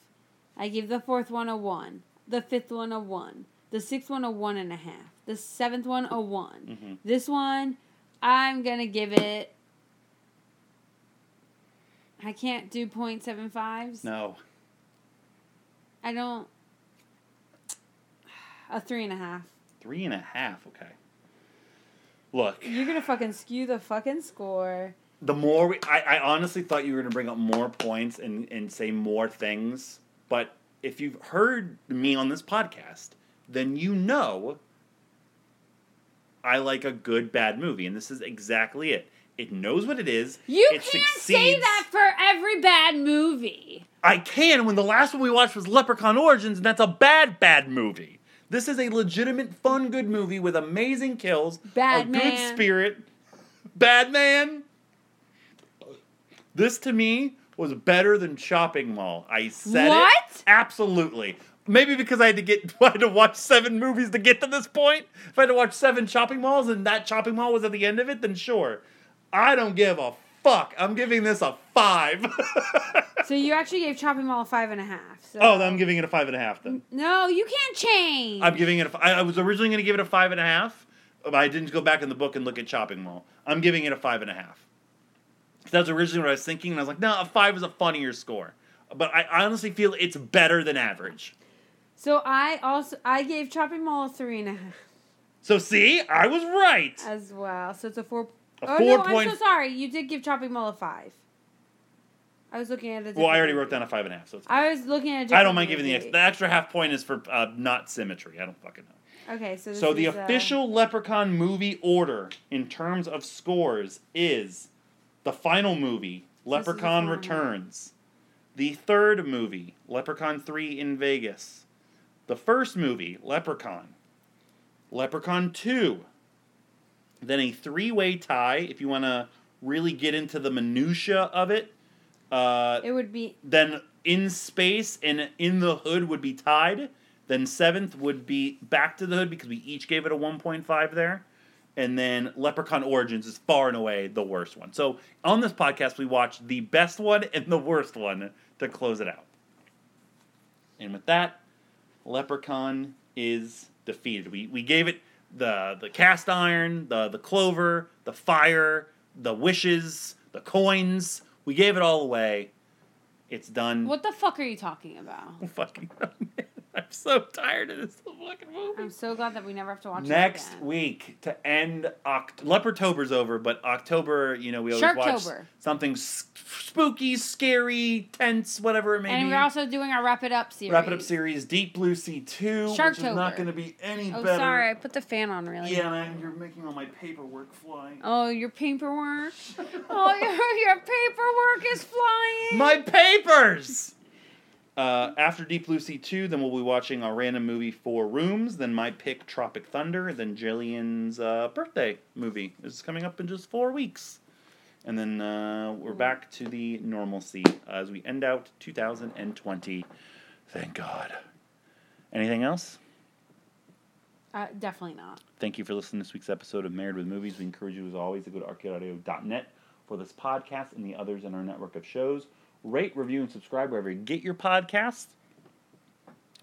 I gave the fourth one a one. The fifth one a one. The sixth one a one and a half. The seventh one a one. Mhm. This one, I'm gonna give it. I can't do point seven fives. No. I don't. A three and a half. Three and a half. Okay. Look, You're gonna fucking skew the fucking score. the more we, I, I honestly thought you were going to bring up more points and, and say more things, but if you've heard me on this podcast, then you know I like a good bad movie, and this is exactly it. It knows what it is. You it can't say that for every bad movie. I can when the last one we watched was Leprechaun Origins, and that's a bad, bad movie. This is a legitimate, fun, good movie with amazing kills, a Bad good spirit. Bad man. This to me was better than Shopping Mall. I said it. What? Absolutely. Maybe because I had to get (laughs) I had to watch seven movies to get to this point. If I had to watch seven shopping malls and that shopping mall was at the end of it, then sure. I don't give a fuck. I'm giving this a five. (laughs) So you actually gave Chopping Mall a five and a half. So. oh, then I'm giving it a five and a half then. No, you can't change. I'm giving it. A, I I was originally going to give it a five and a half, but I didn't go back in the book and look at Chopping Mall. I'm giving it a five and a half. That's originally what I was thinking, and I was like, no, a five is a funnier score. But I honestly feel it's better than average. so I also I gave Chopping Mall a three and a half So see, I was right. as well. So it's a four. A oh four no, point- I'm so sorry. You did give Chopping Mall a five. I was looking at it. Well, I already wrote down a five and a half, so it's I was looking at. a I don't mind giving the extra. The extra half point is for uh, not symmetry. I don't fucking know. Okay, so this So the uh, official Leprechaun movie order in terms of scores is the final movie, Leprechaun. Returns. The third movie, Leprechaun 3 in Vegas. The first movie, Leprechaun. Leprechaun 2. Then a three-way tie if you want to really get into the minutia of it. Uh, It would be then in space and in the hood would be tied. Then seventh would be back to the hood because we each gave it a 1.5 there. and then Leprechaun Origins is far and away the worst one. So on this podcast, we watched the best one and the worst one to close it out. And with that, Leprechaun is defeated. We we gave it the the cast iron, the the clover, the fire, the wishes, the coins. We gave it all away. It's done. What the fuck are you talking about? (laughs) fucking (laughs) I'm so tired of this fucking movie. I'm so glad that we never have to watch Next it again. week to end Oct- Lepertober's over, but October, you know, we always watch Sharktober. something s- spooky, scary, tense, whatever it may be. And be. we're also doing our wrap it up series. Wrap it up series Deep Blue Sea 2, which is not going to be any Oh, better. sorry, I put the fan on really. Yeah, man, you're making all my paperwork fly. Oh, your paperwork. oh, (laughs) your, your paperwork is flying. My papers! Uh, after Deep Blue Sea 2, then we'll be watching our random movie Four Rooms, then my pick Tropic Thunder, then Jillian's uh, birthday movie is coming up in just four weeks. And then uh, we're back to the normalcy as we end out 2020. Thank God. Anything else? Uh, definitely not. Thank you for listening to this week's episode of Married with Movies. We encourage you, as always, to go to arcadeaudio.net for this podcast and the others in our network of shows. Rate, review, and subscribe wherever you get your podcasts.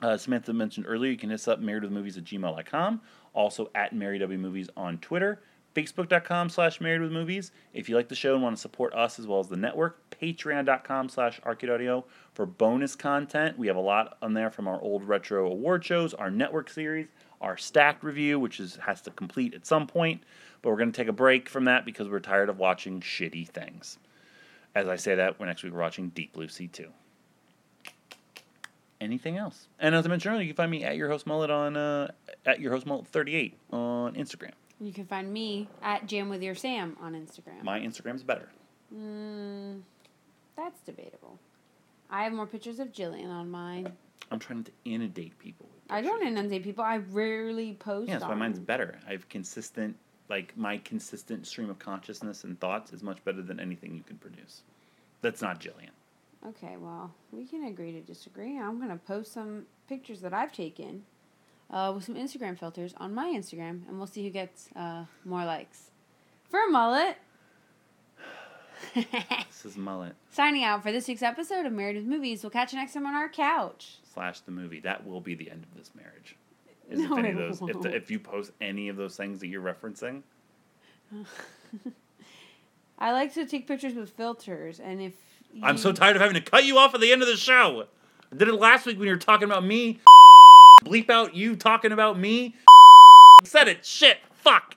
Uh, Samantha mentioned earlier, you can hit us up marriedwithmovies at gmail.com. Also at Married W Movies on Twitter. Facebook.com slash Married with Movies. If you like the show and want to support us as well as the network, Patreon.com slash Arcade Audio for bonus content. We have a lot on there from our old retro award shows, our network series, our stacked review, which is has to complete at some point. But we're going to take a break from that because we're tired of watching shitty things. As I say that, we're next week we're watching Deep Blue Sea 2. Anything else? And as I mentioned earlier, you can find me at your host mullet on uh, at your host mullet 38 on Instagram. You can find me at Jam with Your Sam on Instagram. My Instagram's better. Mm, that's debatable. I have more pictures of Jillian on mine. I'm trying to inundate people. With I don't inundate people. I rarely post. Yeah, that's why on mine's better. I have consistent, like my consistent stream of consciousness and thoughts is much better than anything you can produce. That's not Jillian. Okay, well, we can agree to disagree. I'm gonna post some pictures that I've taken uh, with some Instagram filters on my Instagram, and we'll see who gets uh, more likes. For mullet. (laughs) This is mullet Signing out for this week's episode of Married with Movies. We'll catch you next time on our couch. slash the movie. That will be the end of this marriage. Is if No, any of those, if, the, if you post any of those things that you're referencing, (laughs) I like to take pictures with filters, and if I'm so tired of having to cut you off at the end of the show. I did it last week when you were talking about me. (laughs) Bleep out you talking about me. (laughs) Said it. Shit. Fuck.